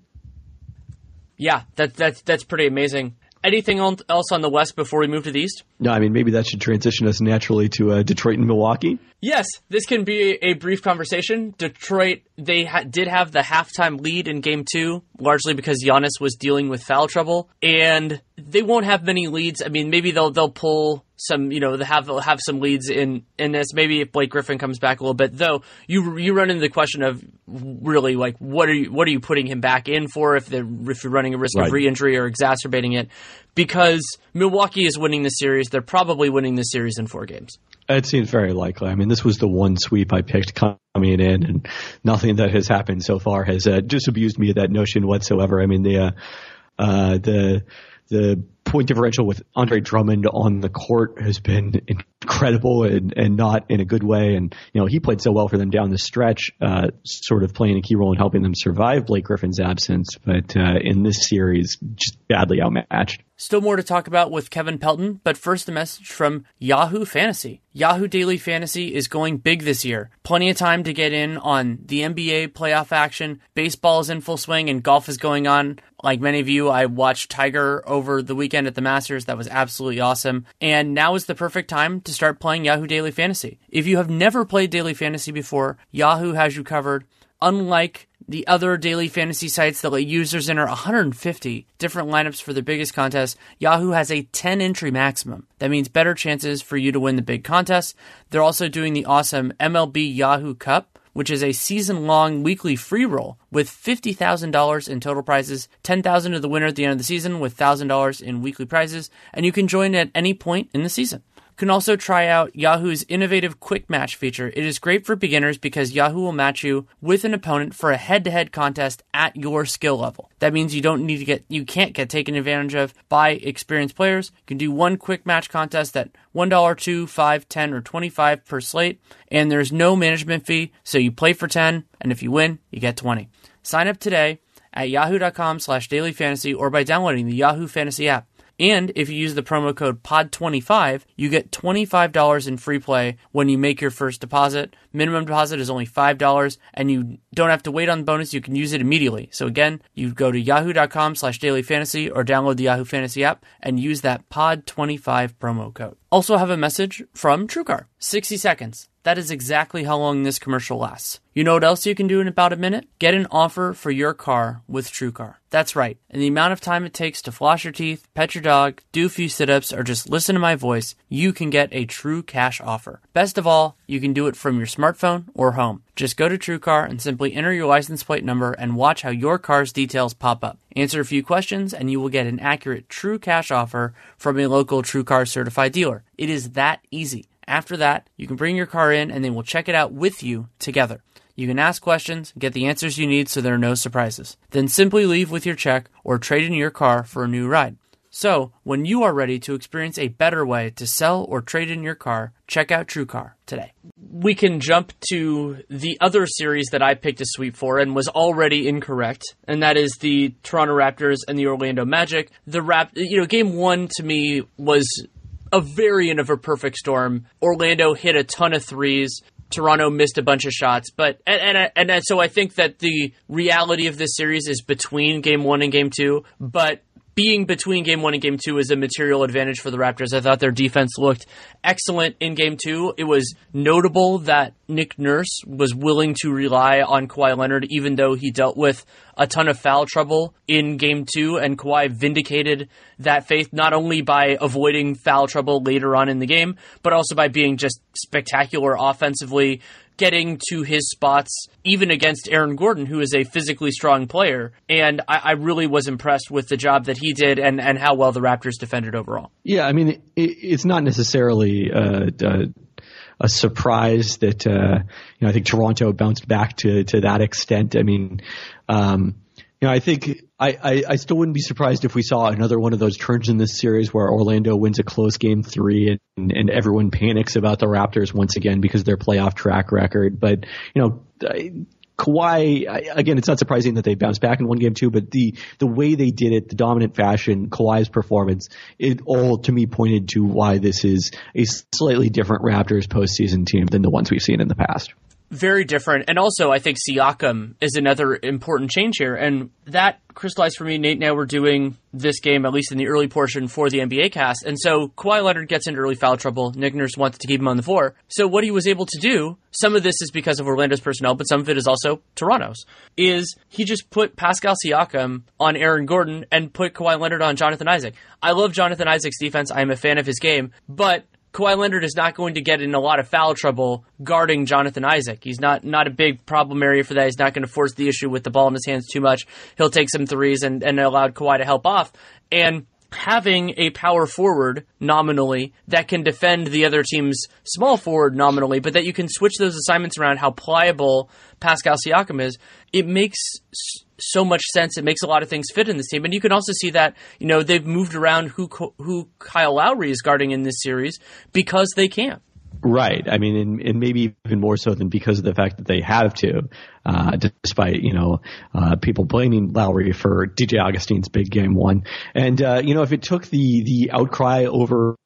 Yeah, that, that's that's pretty amazing. Anything else on the West before we move to the East? No, I mean maybe that should transition us naturally to uh, Detroit and Milwaukee. Yes, this can be a brief conversation. Detroit, they ha- did have the halftime lead in game two, largely because Giannis was dealing with foul trouble, and they won't have many leads. I mean, maybe they'll they'll pull some, you know, they have have some leads in in this. Maybe if Blake Griffin comes back a little bit, though, you you run into the question of really like what are you what are you putting him back in for if they if you're running a risk right. of re-injury or exacerbating it? Because Milwaukee is winning the series, they're probably winning the series in four games. It seems very likely. I mean, this was the one sweep I picked coming in, and nothing that has happened so far has uh, disabused me of that notion whatsoever. I mean, the uh, uh, the the point differential with Andre Drummond on the court has been incredible and, and not in a good way. And, you know, he played so well for them down the stretch, uh, sort of playing a key role in helping them survive Blake Griffin's absence. But uh, in this series, just badly outmatched. Still more to talk about with Kevin Pelton, but first a message from Yahoo Fantasy. Yahoo Daily Fantasy is going big this year. Plenty of time to get in on the NBA playoff action. Baseball is in full swing and golf is going on. Like many of you, I watched Tiger over the weekend at the Masters. That was absolutely awesome. And now is the perfect time to start playing Yahoo Daily Fantasy. If you have never played Daily Fantasy before, Yahoo has you covered. Unlike the other daily fantasy sites that let users enter 150 different lineups for the biggest contest, Yahoo has a 10 entry maximum. That means better chances for you to win the big contest. They're also doing the awesome MLB Yahoo Cup, which is a season long weekly free roll with $50,000 in total prizes, $10,000 to the winner at the end of the season with $1,000 in weekly prizes, and you can join at any point in the season can also try out Yahoo's innovative quick match feature. It is great for beginners because Yahoo will match you with an opponent for a head-to-head contest at your skill level. That means you don't need to get you can't get taken advantage of by experienced players. You can do one quick match contest at $1, 2, 5, 10 or 25 per slate and there's no management fee, so you play for 10 and if you win, you get 20. Sign up today at yahoo.com slash dailyfantasy or by downloading the Yahoo Fantasy app. And if you use the promo code POD25, you get $25 in free play when you make your first deposit. Minimum deposit is only $5 and you don't have to wait on the bonus. You can use it immediately. So again, you go to yahoo.com slash daily fantasy or download the Yahoo Fantasy app and use that POD25 promo code. Also have a message from TrueCar. 60 seconds. That is exactly how long this commercial lasts. You know what else you can do in about a minute? Get an offer for your car with TrueCar. That's right. In the amount of time it takes to floss your teeth, pet your dog, do a few sit-ups, or just listen to my voice, you can get a true cash offer. Best of all, you can do it from your smartphone or home. Just go to TrueCar and simply enter your license plate number and watch how your car's details pop up. Answer a few questions and you will get an accurate true cash offer from a local TrueCar certified dealer. It is that easy. After that, you can bring your car in and they will check it out with you together. You can ask questions, get the answers you need so there are no surprises. Then simply leave with your check or trade in your car for a new ride. So, when you are ready to experience a better way to sell or trade in your car, check out TrueCar today. We can jump to the other series that I picked a sweep for and was already incorrect, and that is the Toronto Raptors and the Orlando Magic. The Rap, you know, game 1 to me was a variant of a perfect storm. Orlando hit a ton of threes. Toronto missed a bunch of shots, but and, and and so I think that the reality of this series is between game one and game two. But being between game one and game two is a material advantage for the Raptors. I thought their defense looked excellent in game two. It was notable that Nick Nurse was willing to rely on Kawhi Leonard, even though he dealt with a ton of foul trouble in game two, and Kawhi vindicated that faith not only by avoiding foul trouble later on in the game, but also by being just spectacular offensively, getting to his spots, even against Aaron Gordon, who is a physically strong player. And I, I really was impressed with the job that he did and, and how well the Raptors defended overall. Yeah, I mean, it, it's not necessarily. Uh, uh, a surprise that uh, you know I think Toronto bounced back to to that extent. I mean, um, you know, I think I, I, I, still wouldn't be surprised if we saw another one of those turns in this series where Orlando wins a close game three and, and everyone panics about the Raptors once again because their playoff track record. But, you know, Kawhi, again, it's not surprising that they bounced back in one game too, but the, the way they did it, the dominant fashion, Kawhi's performance, it all to me pointed to why this is a slightly different Raptors postseason team than the ones we've seen in the past. Very different. And also, I think Siakam is another important change here. And that crystallized for me, Nate. Now we're doing this game, at least in the early portion, for the NBA cast. And so Kawhi Leonard gets into early foul trouble. Nick Nurse wants to keep him on the floor. So what he was able to do, some of this is because of Orlando's personnel, but some of it is also Toronto's, is he just put Pascal Siakam on Aaron Gordon and put Kawhi Leonard on Jonathan Isaac. I love Jonathan Isaac's defense. I am a fan of his game, but Kawhi Leonard is not going to get in a lot of foul trouble guarding Jonathan Isaac. He's not not a big problem area for that. He's not going to force the issue with the ball in his hands too much. He'll take some threes and, and allowed Kawhi to help off. And having a power forward nominally that can defend the other team's small forward nominally, but that you can switch those assignments around how pliable Pascal Siakam is, it makes so much sense. It makes a lot of things fit in this team, and you can also see that you know they've moved around who who Kyle Lowry is guarding in this series because they can. Right. I mean, and, and, maybe even more so than because of the fact that they have to, uh, despite, you know, uh, people blaming Lowry for DJ Augustin's big game one. And, uh, you know, if it took the, the outcry over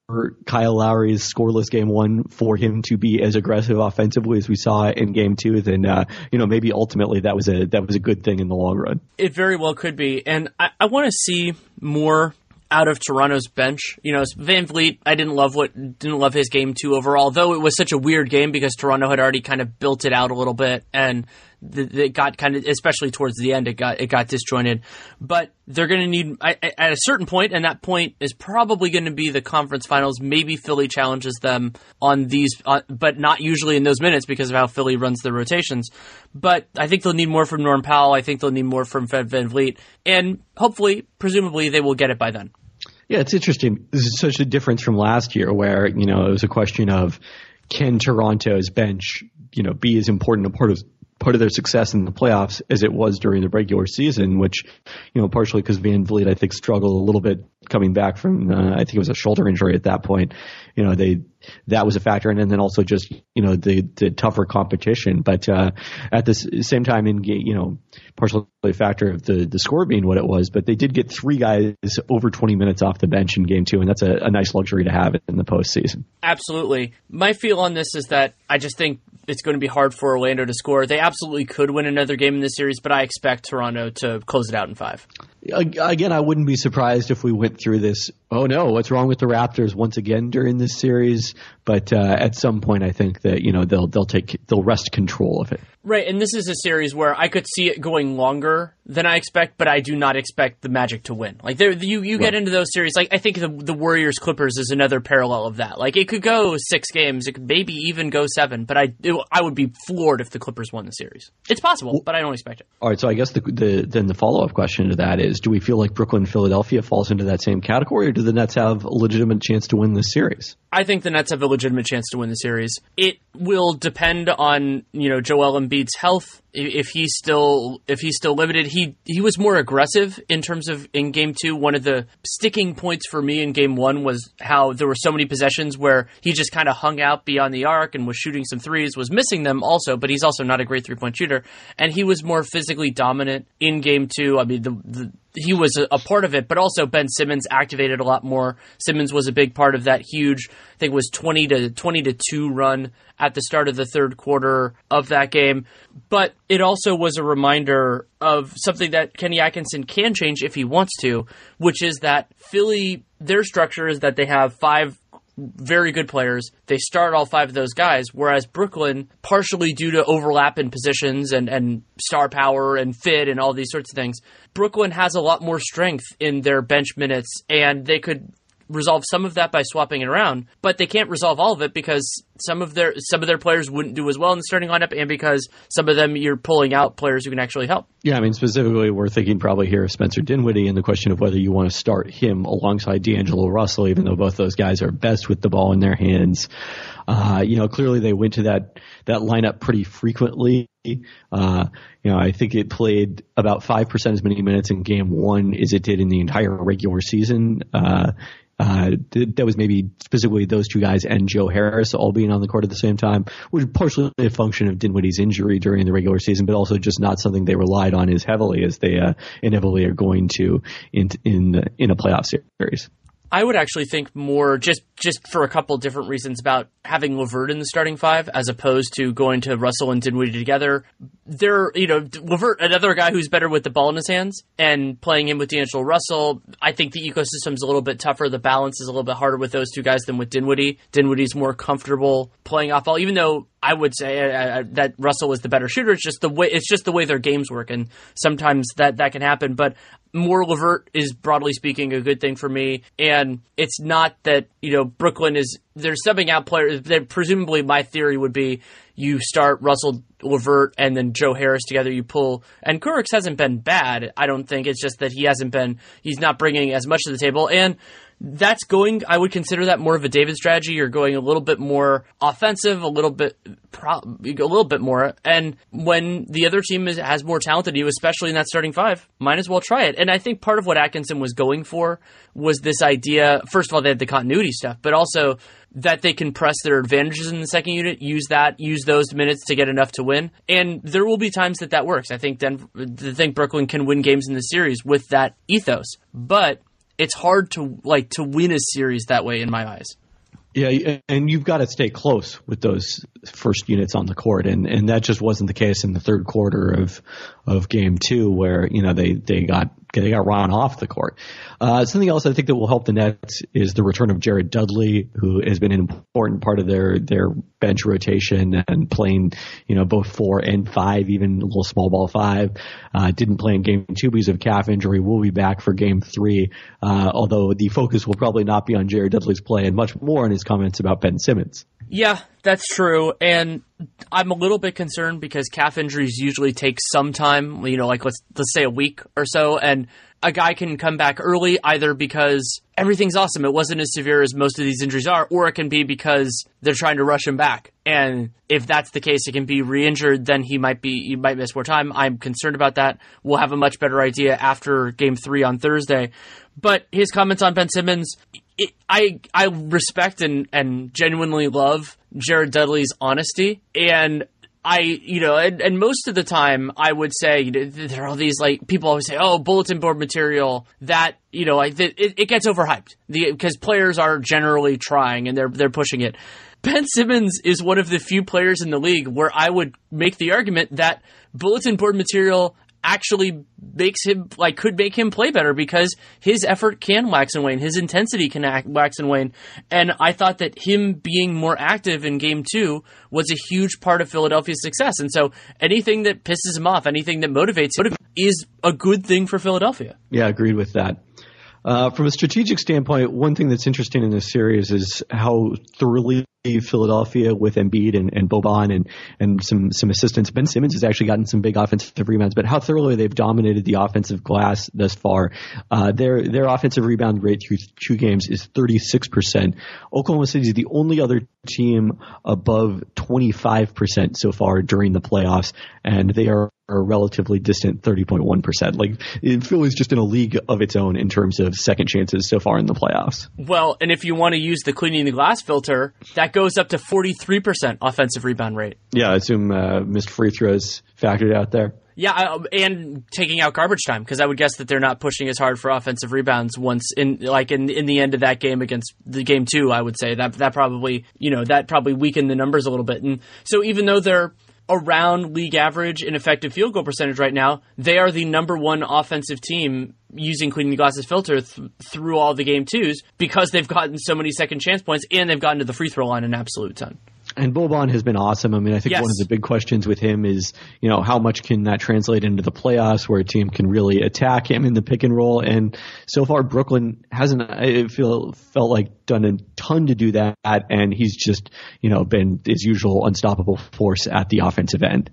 Kyle Lowry's scoreless game one for him to be as aggressive offensively as we saw in game two, then, uh, you know, maybe ultimately that was a, that was a good thing in the long run. It very well could be. And I, I want to see more out of Toronto's bench. You know, VanVleet, I didn't love what didn't love his game two overall, though it was such a weird game because Toronto had already kind of built it out a little bit and it got kind of especially towards the end it got it got disjointed. But they're going to need at a certain point and that point is probably going to be the conference finals. Maybe Philly challenges them on these uh, but not usually in those minutes because of how Philly runs their rotations. But I think they'll need more from Norm Powell. I think they'll need more from Fred Van VanVleet and hopefully presumably they will get it by then. Yeah, it's interesting. This is such a difference from last year where, you know, it was a question of can Toronto's bench, you know, be as important a part of part of their success in the playoffs as it was during the regular season, which, you know, partially because VanVleet, I think, struggled a little bit coming back from, uh, I think it was a shoulder injury at that point. You know, they, that was a factor. And then also just, you know, the, the tougher competition. But, uh, at the same time in, you know, partially a factor of the, the score being what it was, but they did get three guys over 20 minutes off the bench in game two. And that's a, a nice luxury to have in the postseason. Absolutely. My feel on this is that I just think it's going to be hard for Orlando to score. They absolutely could win another game in this series, but I expect Toronto to close it out in five. Again, I wouldn't be surprised if we went through this. Oh no, what's wrong with the Raptors once again during this series? But uh, at some point, I think that you know they'll they'll take they'll wrest control of it. Right, and this is a series where I could see it going longer than I expect, but I do not expect the Magic to win. Like there, you you right. get into those series. Like I think the the Warriors Clippers is another parallel of that. Like it could go six games, it could maybe even go seven, but I it, I would be floored if the Clippers won the series. It's possible, well, but I don't expect it. All right, so I guess the, the then the follow up question to that is: Do we feel like Brooklyn, Philadelphia falls into that same category, or do the Nets have a legitimate chance to win this series? I think the Nets have a legitimate chance to win the series. It will depend on you know Joel Embiid's health if he's still if he's still limited he he was more aggressive in terms of in game 2 one of the sticking points for me in game 1 was how there were so many possessions where he just kind of hung out beyond the arc and was shooting some threes was missing them also but he's also not a great three point shooter and he was more physically dominant in game 2 I mean the, the he was a, a, part of it, but also Ben Simmons activated a lot more. Simmons was a big part of that huge, I think it was 20 to 20 to 2 run at the start of the third quarter of that game. But it also was a reminder of something that Kenny Atkinson can change if he wants to, which is that Philly, their structure is that they have five very good players. They start all five of those guys, whereas Brooklyn, partially due to overlap in positions and, and star power and fit and all these sorts of things, Brooklyn has a lot more strength in their bench minutes, and they could resolve some of that by swapping it around, but they can't resolve all of it because some of their some of their players wouldn't do as well in the starting lineup, and because some of them you're pulling out players who can actually help. Yeah, I mean specifically, we're thinking probably here of Spencer Dinwiddie and the question of whether you want to start him alongside D'Angelo Russell, even though both those guys are best with the ball in their hands. Uh, you know, clearly they went to that that lineup pretty frequently. Uh, you know, I think it played about five percent as many minutes in game one as it did in the entire regular season. Uh, uh, that was maybe specifically those two guys and Joe Harris all being on the court at the same time, which partially a function of Dinwiddie's injury during the regular season, but also just not something they relied on as heavily as they uh, inevitably are going to in in in a playoff series. I would actually think more just just for a couple different reasons about having LeVert in the starting five as opposed to going to Russell and Dinwiddie together. They're you know LeVert, another guy who's better with the ball in his hands, and playing him with D'Angelo Russell. I think the ecosystem's a little bit tougher. The balance is a little bit harder with those two guys than with Dinwiddie. Dinwiddie's more comfortable playing off ball, even though I would say that Russell was the better shooter. It's just the way it's just the way their games work, and sometimes that that can happen. But more LeVert is broadly speaking a good thing for me, and it's not that you know Brooklyn is they're subbing out players. Presumably, my theory would be you start Russell LeVert and then Joe Harris together. You pull and Kurucs hasn't been bad. I don't think it's just that he hasn't been. He's not bringing as much to the table, and that's going. I would consider that more of a David strategy. You're going a little bit more offensive, a little bit, pro, a little bit more. And when the other team is, has more talent than you, especially in that starting five, might as well try it. And I think part of what Atkinson was going for was this idea. First of all, they had the continuity stuff, but also that they can press their advantages in the second unit, use that, use those minutes to get enough to win. And there will be times that that works. I think Denver, I think Brooklyn can win games in the series with that ethos, but it's hard to like to win a series that way in my eyes. Yeah, and you've got to stay close with those first units on the court, and, and that just wasn't the case in the third quarter of of game two, where you know they they got they got Ron off the court. Uh, something else I think that will help the Nets is the return of Jared Dudley, who has been an important part of their their bench rotation and playing, you know, both four and five, even a little small ball five. Uh, didn't play in game two because of calf injury. Will be back for game three, uh, although the focus will probably not be on Jared Dudley's play and much more on his comments about Ben Simmons. Yeah, that's true. And I'm a little bit concerned because calf injuries usually take some time, you know, like let's let's say a week or so and a guy can come back early either because everything's awesome, it wasn't as severe as most of these injuries are, or it can be because they're trying to rush him back. And if that's the case, it can be re-injured, then he might be he might miss more time. I'm concerned about that. We'll have a much better idea after game 3 on Thursday. But his comments on Ben Simmons, it, I I respect and and genuinely love Jared Dudley's honesty, and I, you know, and, and, most of the time I would say, you know, there are all these like people always say, oh, bulletin board material that, you know, like it, it gets overhyped because players are generally trying and they're they're pushing it. Ben Simmons is one of the few players in the league where I would make the argument that bulletin board material actually makes him like could make him play better because his effort can wax and wane, his intensity can act, wax and wane, and I thought that him being more active in Game Two was a huge part of Philadelphia's success. And so anything that pisses him off, anything that motivates him, is a good thing for Philadelphia. Yeah, agreed with that. Uh, from a strategic standpoint, one thing that's interesting in this series is how thoroughly Philadelphia with Embiid and, and Boban and, and some, some assistance. Ben Simmons has actually gotten some big offensive rebounds, but how thoroughly they've dominated the offensive glass thus far. Uh, their, their offensive rebound rate through two games is 36%. Oklahoma City is the only other team above 25% so far during the playoffs, and they are a relatively distant 30.1%. Like Philly's just in a league of its own in terms of second chances so far in the playoffs. Well, and if you want to use the cleaning the glass filter, that goes up to 43% offensive rebound rate. Yeah, I assume uh, missed free throws factored out there. Yeah, and taking out garbage time because I would guess that they're not pushing as hard for offensive rebounds once in like in in the end of that game against the game two. I would say that that probably you know that probably weakened the numbers a little bit. And so even though they're around league average in effective field goal percentage right now, they are the number one offensive team using cleaning the glasses filter th- through all the game twos because they've gotten so many second chance points and they've gotten to the free throw line an absolute ton. And Boban has been awesome. I mean, I think yes. one of the big questions with him is, you know, how much can that translate into the playoffs where a team can really attack him in the pick and roll? And so far, Brooklyn hasn't, I feel, felt like done a ton to do that. And he's just, you know, been his usual unstoppable force at the offensive end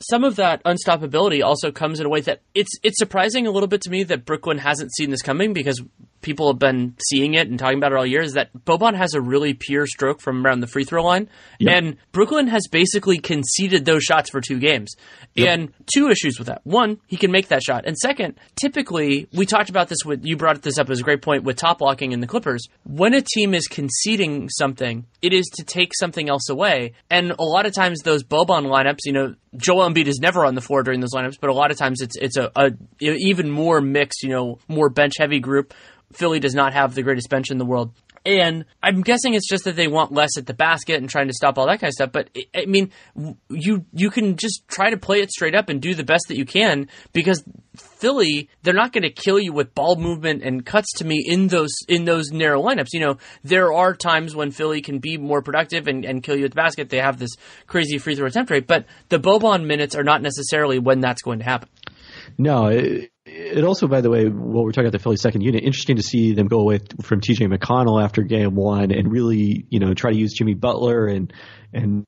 some of that unstoppability also comes in a way that it's it's surprising a little bit to me that Brooklyn hasn't seen this coming because people have been seeing it and talking about it all year is that Boban has a really pure stroke from around the free throw line. Yep. And Brooklyn has basically conceded those shots for two games. Yep. And two issues with that. One, he can make that shot. And second, typically, we talked about this with, you brought this up as a great point with top blocking in the Clippers. When a team is conceding something, it is to take something else away. And a lot of times those Boban lineups, you know, Joel Embiid is never on the floor during those lineups, but a lot of times it's, it's a, a even more mixed, you know, more bench heavy group Philly does not have the greatest bench in the world. And I'm guessing it's just that they want less at the basket and trying to stop all that kind of stuff. But I mean, you you can just try to play it straight up and do the best that you can because Philly, they're not going to kill you with ball movement and cuts to me in those in those narrow lineups. You know, there are times when Philly can be more productive and, and kill you at the basket. They have this crazy free throw attempt rate, but the Boban minutes are not necessarily when that's going to happen. No, it, it also, by the way, while we're talking about the Philly second unit, interesting to see them go away from TJ McConnell after game one and really, you know, try to use Jimmy Butler and and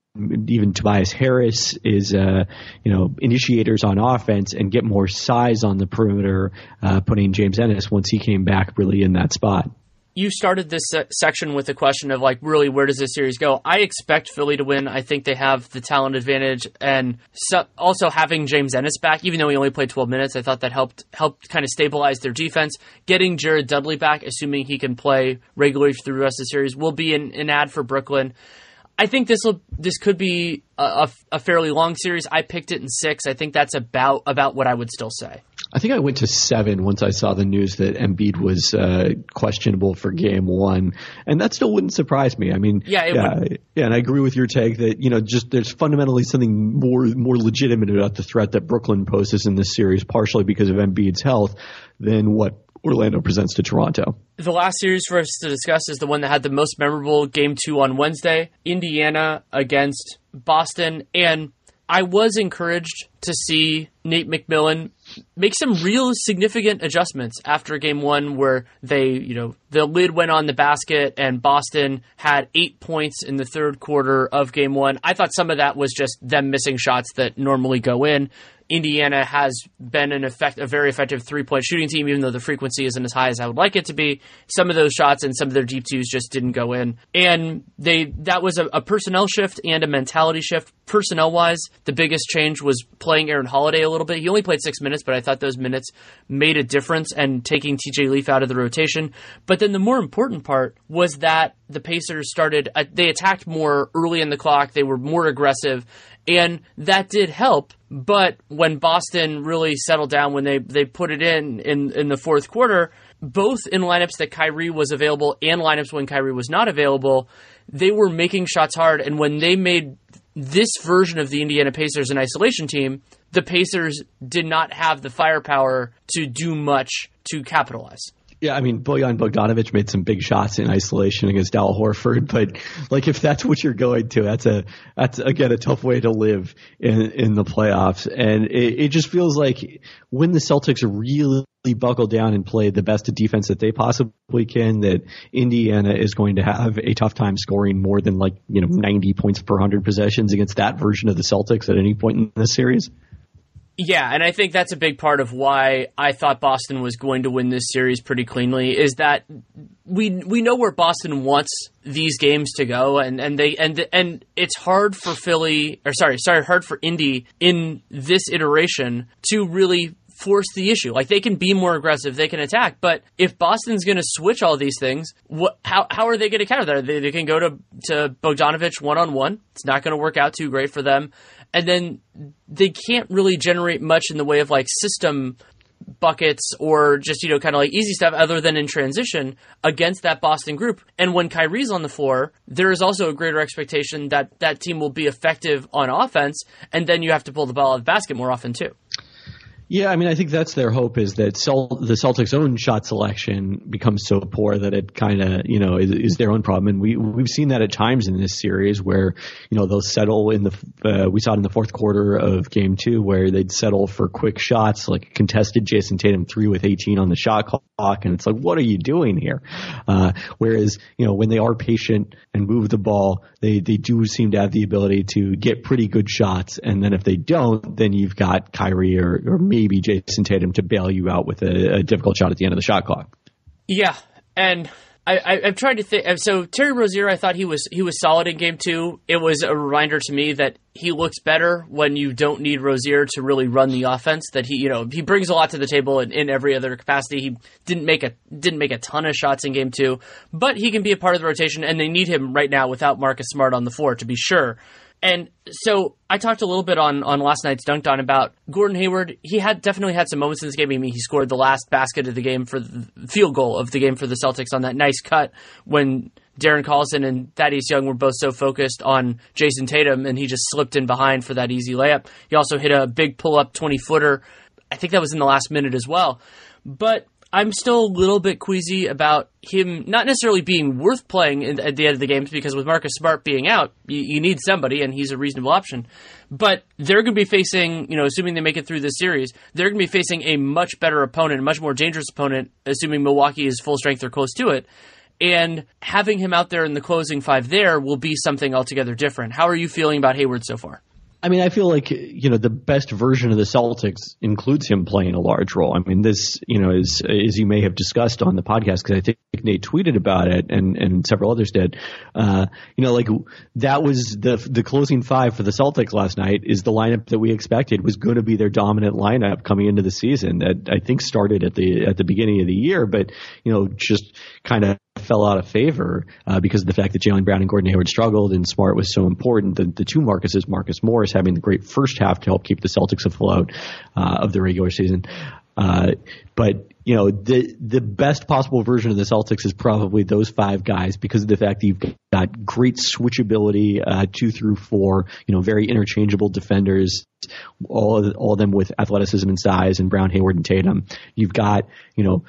even Tobias Harris is, uh, you know, initiators on offense and get more size on the perimeter, uh, putting James Ennis once he came back really in that spot you started this section with the question of like really where does this series go i expect philly to win i think they have the talent advantage and so also having james ennis back even though he only played 12 minutes i thought that helped helped kind of stabilize their defense getting jared dudley back assuming he can play regularly through the rest of the series will be an, an ad for brooklyn I think this will this could be a, a, a, fairly long series. I picked it in six. I think that's about about what I would still say. I think I went to seven once I saw the news that Embiid was uh, questionable for Game One, and that still wouldn't surprise me. I mean, yeah, yeah, yeah, and I agree with your take that you know just there's fundamentally something more more legitimate about the threat that Brooklyn poses in this series, partially because of Embiid's health, than what Orlando presents to Toronto. The last series for us to discuss is the one that had the most memorable game two on Wednesday Indiana against Boston. And I was encouraged to see Nate McMillan make some real significant adjustments after game one where they, you know, the lid went on the basket and Boston had eight points in the third quarter of game one. I thought some of that was just them missing shots that normally go in. Indiana has been an effect, a very effective three point shooting team, even though the frequency isn't as high as I would like it to be. Some of those shots and some of their deep twos just didn't go in, and they that was a, a personnel shift and a mentality shift. Personnel wise, the biggest change was playing Aaron Holiday a little bit. He only played six minutes, but I thought those minutes made a difference and taking TJ Leaf out of the rotation. But then the more important part was that the Pacers started, uh, they attacked more early in the clock. They were more aggressive and that did help. But when Boston really settled down, when they they put it in in in the fourth quarter, both in lineups that Kyrie was available and lineups when Kyrie was not available, they were making shots hard. And when they made this version of the Indiana Pacers an isolation team, the Pacers did not have the firepower to do much to capitalize. Yeah, I mean, Bojan Bogdanovic made some big shots in isolation against Al Horford, but like if that's what you're going to, that's a that's again a tough way to live in in the playoffs, and it, it just feels like when the Celtics really buckle down and play the best defense that they possibly can, that Indiana is going to have a tough time scoring more than like you know 90 points per hundred possessions against that version of the Celtics at any point in this series. Yeah, and I think that's a big part of why I thought Boston was going to win this series pretty cleanly is that we we know where Boston wants these games to go and, and they and and it's hard for Philly or sorry, sorry, hard for Indy in this iteration to really force the issue. Like they can be more aggressive, they can attack, but if Boston's going to switch all these things, what, how how are they going to counter that? They, they can go to to Bogdanovic one on one. It's not going to work out too great for them and then they can't really generate much in the way of like system buckets or just, you know, kind of like easy stuff other than in transition against that Boston group. And when Kyrie's on the floor, there is also a greater expectation that that team will be effective on offense, and then you have to pull the ball out of the basket more often too. Yeah, I mean, I think that's their hope is that the Celtics' own shot selection becomes so poor that it kind of, you know, is, is, their own problem. And we we've seen that at times in this series where, you know, they'll settle in the. Uh, we saw it in the fourth quarter of Game Two where they'd settle for quick shots, like contested Jayson Tatum three with 18 on the shot clock, and it's like, what are you doing here? Uh, whereas, you know, when they are patient and move the ball, they they do seem to have the ability to get pretty good shots. And then if they don't, then you've got Kyrie or or me maybe Jayson Tatum to bail you out with a, a difficult shot at the end of the shot clock. Yeah, and I, have tried to think. So Terry Rozier, I thought he was he was solid in game two. It was a reminder to me that he looks better when you don't need Rozier to really run the offense. That he, you know, he brings a lot to the table in, in every other capacity. He didn't make a didn't make a ton of shots in game two, but he can be a part of the rotation, and they need him right now without Marcus Smart on the floor to be sure And so I talked a little bit on, on last night's Dunked On about Gordon Hayward. He had definitely had some moments in this game. I mean, he scored the last basket of the game for the field goal of the game for the Celtics on that nice cut when Darren Collison and Thaddeus Young were both so focused on Jayson Tatum, and he just slipped in behind for that easy layup. He also hit a big pull up 20 footer. I think that was in the last minute as well. But I'm still a little bit queasy about him not necessarily being worth playing in, at the end of the games because with Marcus Smart being out, you, you need somebody, and he's a reasonable option. But they're going to be facing, you know, assuming they make it through this series, they're going to be facing a much better opponent, a much more dangerous opponent, assuming Milwaukee is full strength or close to it. And having him out there in the closing five there will be something altogether different. How are you feeling about Hayward so far? I mean, I feel like you know the best version of the Celtics includes him playing a large role. I mean, this you know is as you may have discussed on the podcast because I think Nate tweeted about it and and several others did. Uh, you know, like that was the the closing five for the Celtics last night is the lineup that we expected was going to be their dominant lineup coming into the season. That I think started at the at the beginning of the year, but you know just kind of fell out of favor uh, because of the fact that Jaylen Brown and Gordon Hayward struggled and Smart was so important. The, the two Marcuses, Marcus Morris having the great first half to help keep the Celtics afloat uh, of the regular season. Uh, but you know the the best possible version of the Celtics is probably those five guys because of the fact that you've got great switchability, uh, two through four, you know, very interchangeable defenders, all all of them with athleticism and size, and Brown, Hayward, and Tatum. You've got you know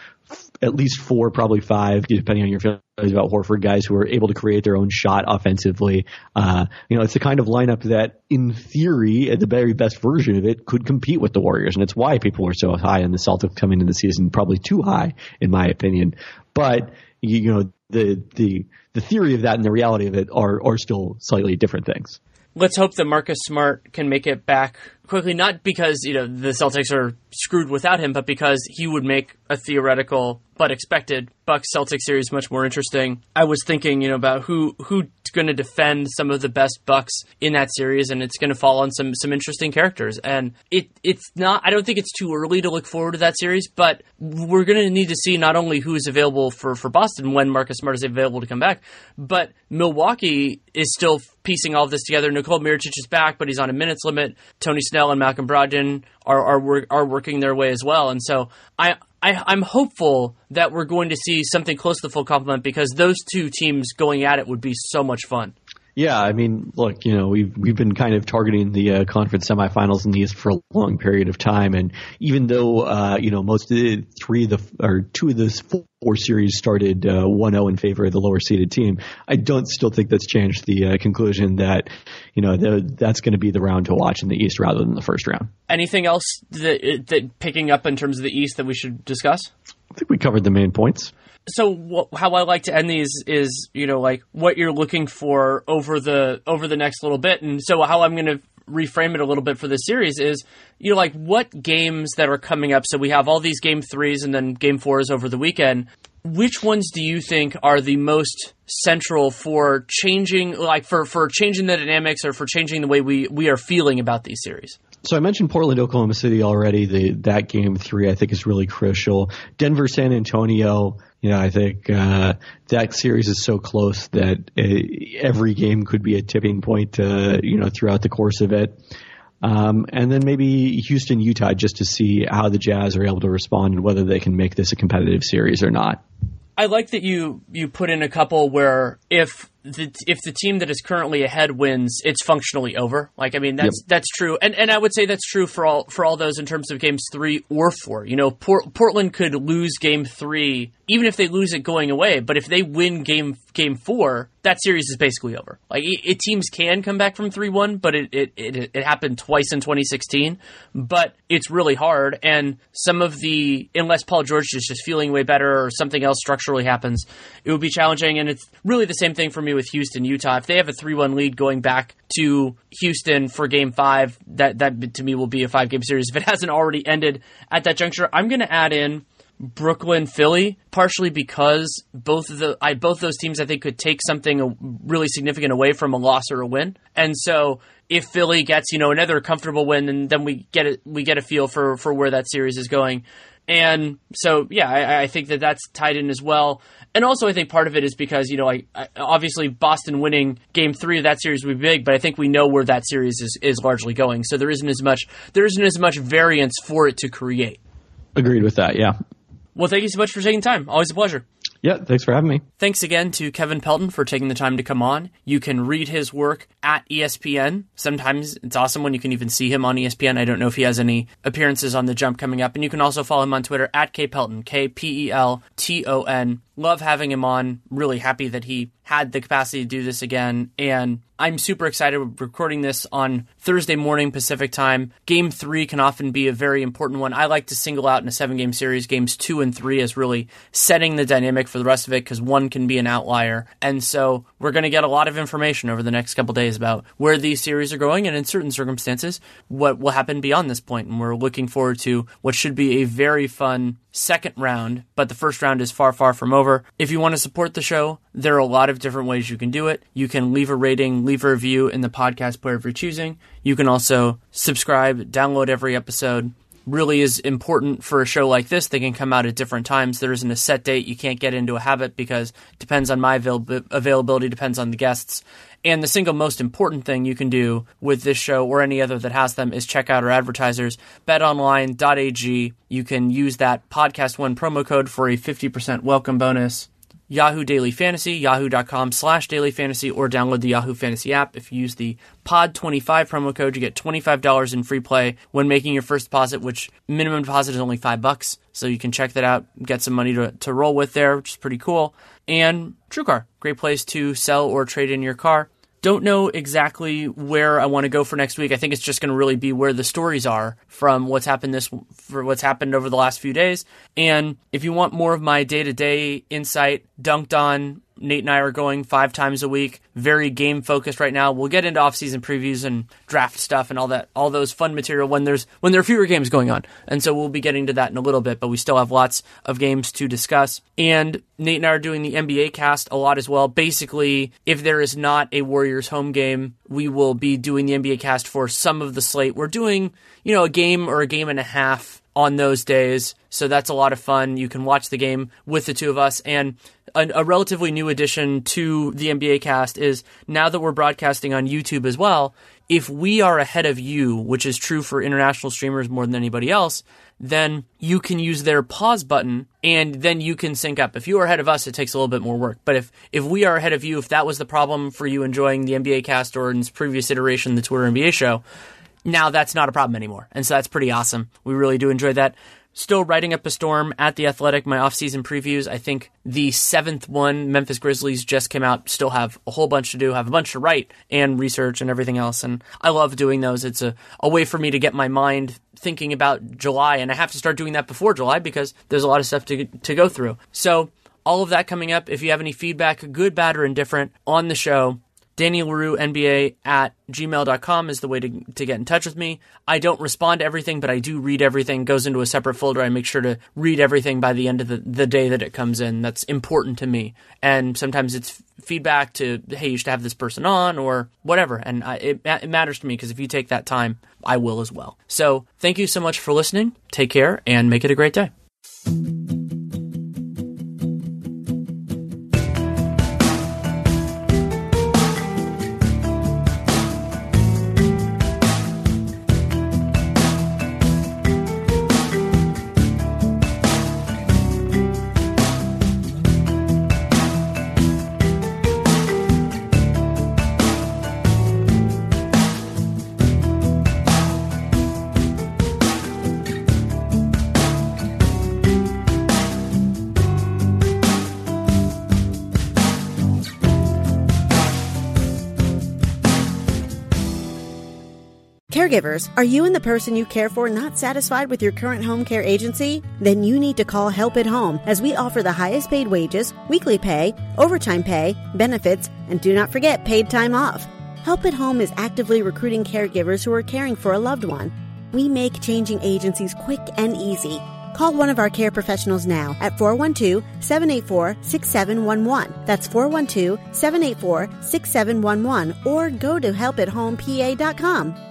at least four, probably five, depending on your feelings about Horford, guys who are able to create their own shot offensively. Uh, you know, it's the kind of lineup that, in theory, at the very best version of it, could compete with the Warriors, and it's why people are so high on the Celtics coming into the season, probably too high, in my opinion. But you, you know, the the the theory of that and the reality of it are are still slightly different things let's hope that Marcus Smart can make it back quickly, not because, you know, the Celtics are screwed without him, but because he would make a theoretical but expected Bucks Celtics series much more interesting. I was thinking, you know, about who who's going to defend some of the best Bucks in that series, and it's going to fall on some some interesting characters. And it it's not. I don't think it's too early to look forward to that series, but we're going to need to see not only who is available for for Boston when Marcus Smart is available to come back, but Milwaukee is still piecing all of this together. Nikola Mirotic is back, but he's on a minutes limit. Tony Snell and Malcolm Brogdon are are are working their way as well, and so I. I, am hopeful that we're going to see something close to the full complement because those two teams going at it would be so much fun. Yeah, I mean, look, you know, we've we've been kind of targeting the uh, conference semifinals in the East for a long period of time, and even though uh, you know most of the three of the or two of the four series started uh, 1-0 in favor of the lower seeded team, I don't still think that's changed the uh, conclusion that you know the, that's going to be the round to watch in the East rather than the first round. Anything else that, that picking up in terms of the East that we should discuss? I think we covered the main points so wh- how I like to end these is you know like what you're looking for over the over the next little bit, and so how I'm going to reframe it a little bit for this series is you know like what games that are coming up. So we have all these game threes and then game fours over the weekend. Which ones do you think are the most central for changing like for for changing the dynamics or for changing the way we we are feeling about these series? So I mentioned Portland, Oklahoma City already. The that game three I think is really crucial. Denver, San Antonio you know, I think uh, that series is so close that uh, every game could be a tipping point, uh, you know, throughout the course of it. Um, and then maybe Houston, Utah, just to see how the Jazz are able to respond and whether they can make this a competitive series or not. I like that you you put in a couple where if the if the team that is currently ahead wins, it's functionally over. Like I mean, that's yep. that's true, and and I would say that's true for all for all those in terms of games three or four. You know, Port, Portland could lose game three, even if they lose it going away. But if they win game game four, that series is basically over. Like it, it teams can come back from three one, but it, it it it happened twice in 2016. But it's really hard, and some of the unless Paul George is just feeling way better or something else structurally happens, it would be challenging. And it's really the same thing for me with Houston, Utah. If they have a 3 1 lead going back to Houston for game five, that, that to me will be a five game series. If it hasn't already ended at that juncture, I'm going to add in Brooklyn, Philly, partially because both of the I, both those teams I think could take something really significant away from a loss or a win, and so if Philly gets you know another comfortable win, and then we get it we get a feel for for where that series is going. And so, yeah, I, I think that that's tied in as well. And also, I think part of it is because, you know, like, obviously Boston winning game three of that series would be big, but I think we know where that series is, is largely going. So there isn't as much, there isn't as much variance for it to create. Agreed with that, yeah. Well, thank you so much for taking time. Always a pleasure. Yeah, thanks for having me. Thanks again to Kevin Pelton for taking the time to come on. You can read his work at ESPN. Sometimes it's awesome when you can even see him on ESPN. I don't know if he has any appearances on the jump coming up. And you can also follow him on Twitter at K Pelton, K P E L T O N. Love having him on. Really happy that he had the capacity to do this again. And I'm super excited. We're recording this on Thursday morning Pacific time. Game three can often be a very important one. I like to single out in a seven game series games two and three as really setting the dynamic for the rest of it because one can be an outlier. And so we're going to get a lot of information over the next couple days about where these series are going and in certain circumstances what will happen beyond this point. And we're looking forward to what should be a very fun second round, but the first round is far, far from over. If you want to support the show, there are a lot of different ways you can do it. You can leave a rating, leave a review in the podcast player of your choosing. You can also subscribe, download every episode. Really is important for a show like this. They can come out at different times. There isn't a set date. You can't get into a habit because depends on my avail- availability, depends on the guests. And the single most important thing you can do with this show or any other that has them is check out our advertisers, betonline.ag. You can use that podcast one promo code for a 50% welcome bonus. Yahoo Daily Fantasy, yahoo.com slash daily fantasy, or download the Yahoo Fantasy app. If you use the POD25 promo code, you get $25 in free play when making your first deposit, which minimum deposit is only five bucks. So you can check that out, get some money to, to roll with there, which is pretty cool. And TrueCar, great place to sell or trade in your car. Don't know exactly where I want to go for next week. I think it's just going to really be where the stories are from what's happened this for what's happened over the last few days. And if you want more of my day to day insight, Dunc'd On Nate and I are going five times a week, very game focused right now. We'll get into off-season previews and draft stuff and all that, all those fun material when there's when there are fewer games going on. And so we'll be getting to that in a little bit, but we still have lots of games to discuss. And Nate and I are doing the NBA cast a lot as well. Basically, if there is not a Warriors home game, we will be doing the NBA cast for some of the slate. We're doing, you know, a game or a game and a half on those days. So that's a lot of fun. You can watch the game with the two of us. And a, a, relatively new addition to the NBA cast is now that we're broadcasting on YouTube as well, if we are ahead of you, which is true for international streamers more than anybody else, then you can use their pause button and then you can sync up. If you are ahead of us, it takes a little bit more work. But if, if we are ahead of you, if that was the problem for you enjoying the NBA cast or in its previous iteration, the Twitter NBA show, now that's not a problem anymore. And so that's pretty awesome. We really do enjoy that. Still writing up a storm at the Athletic, my off-season previews. I think the seventh one, Memphis Grizzlies, just came out. Still have a whole bunch to do, have a bunch to write and research and everything else. And I love doing those. It's a, a way for me to get my mind thinking about July. And I have to start doing that before July because there's a lot of stuff to, to go through. So all of that coming up. If you have any feedback, good, bad, or indifferent on the show, Danny Leroux NBA at gmail.com is the way to, to get in touch with me. I don't respond to everything, but I do read everything, goes into a separate folder. I make sure to read everything by the end of the, the day that it comes in. That's important to me. And sometimes it's feedback to, hey, you should have this person on or whatever. And I, it, it matters to me because if you take that time, I will as well. So thank you so much for listening. Take care and make it a great day. Caregivers, are you and the person you care for not satisfied with your current home care agency? Then you need to call Help at Home as we offer the highest paid wages, weekly pay, overtime pay, benefits, and do not forget paid time off. Help at Home is actively recruiting caregivers who are caring for a loved one. We make changing agencies quick and easy. Call one of our care professionals now at 412 784 6711. That's 412 784 6711 or go to helpathomepA.com.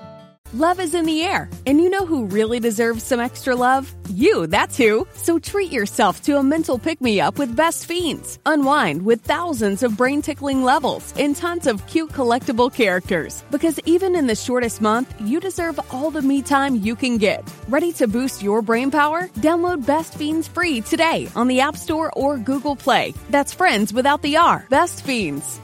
Love is in the air, and you know who really deserves some extra love? You, that's who. So treat yourself to a mental pick me up with Best Fiends. Unwind with thousands of brain tickling levels and tons of cute collectible characters. Because even in the shortest month, you deserve all the me time you can get. Ready to boost your brain power? Download Best Fiends free today on the App Store or Google Play. That's friends without the R. Best Fiends.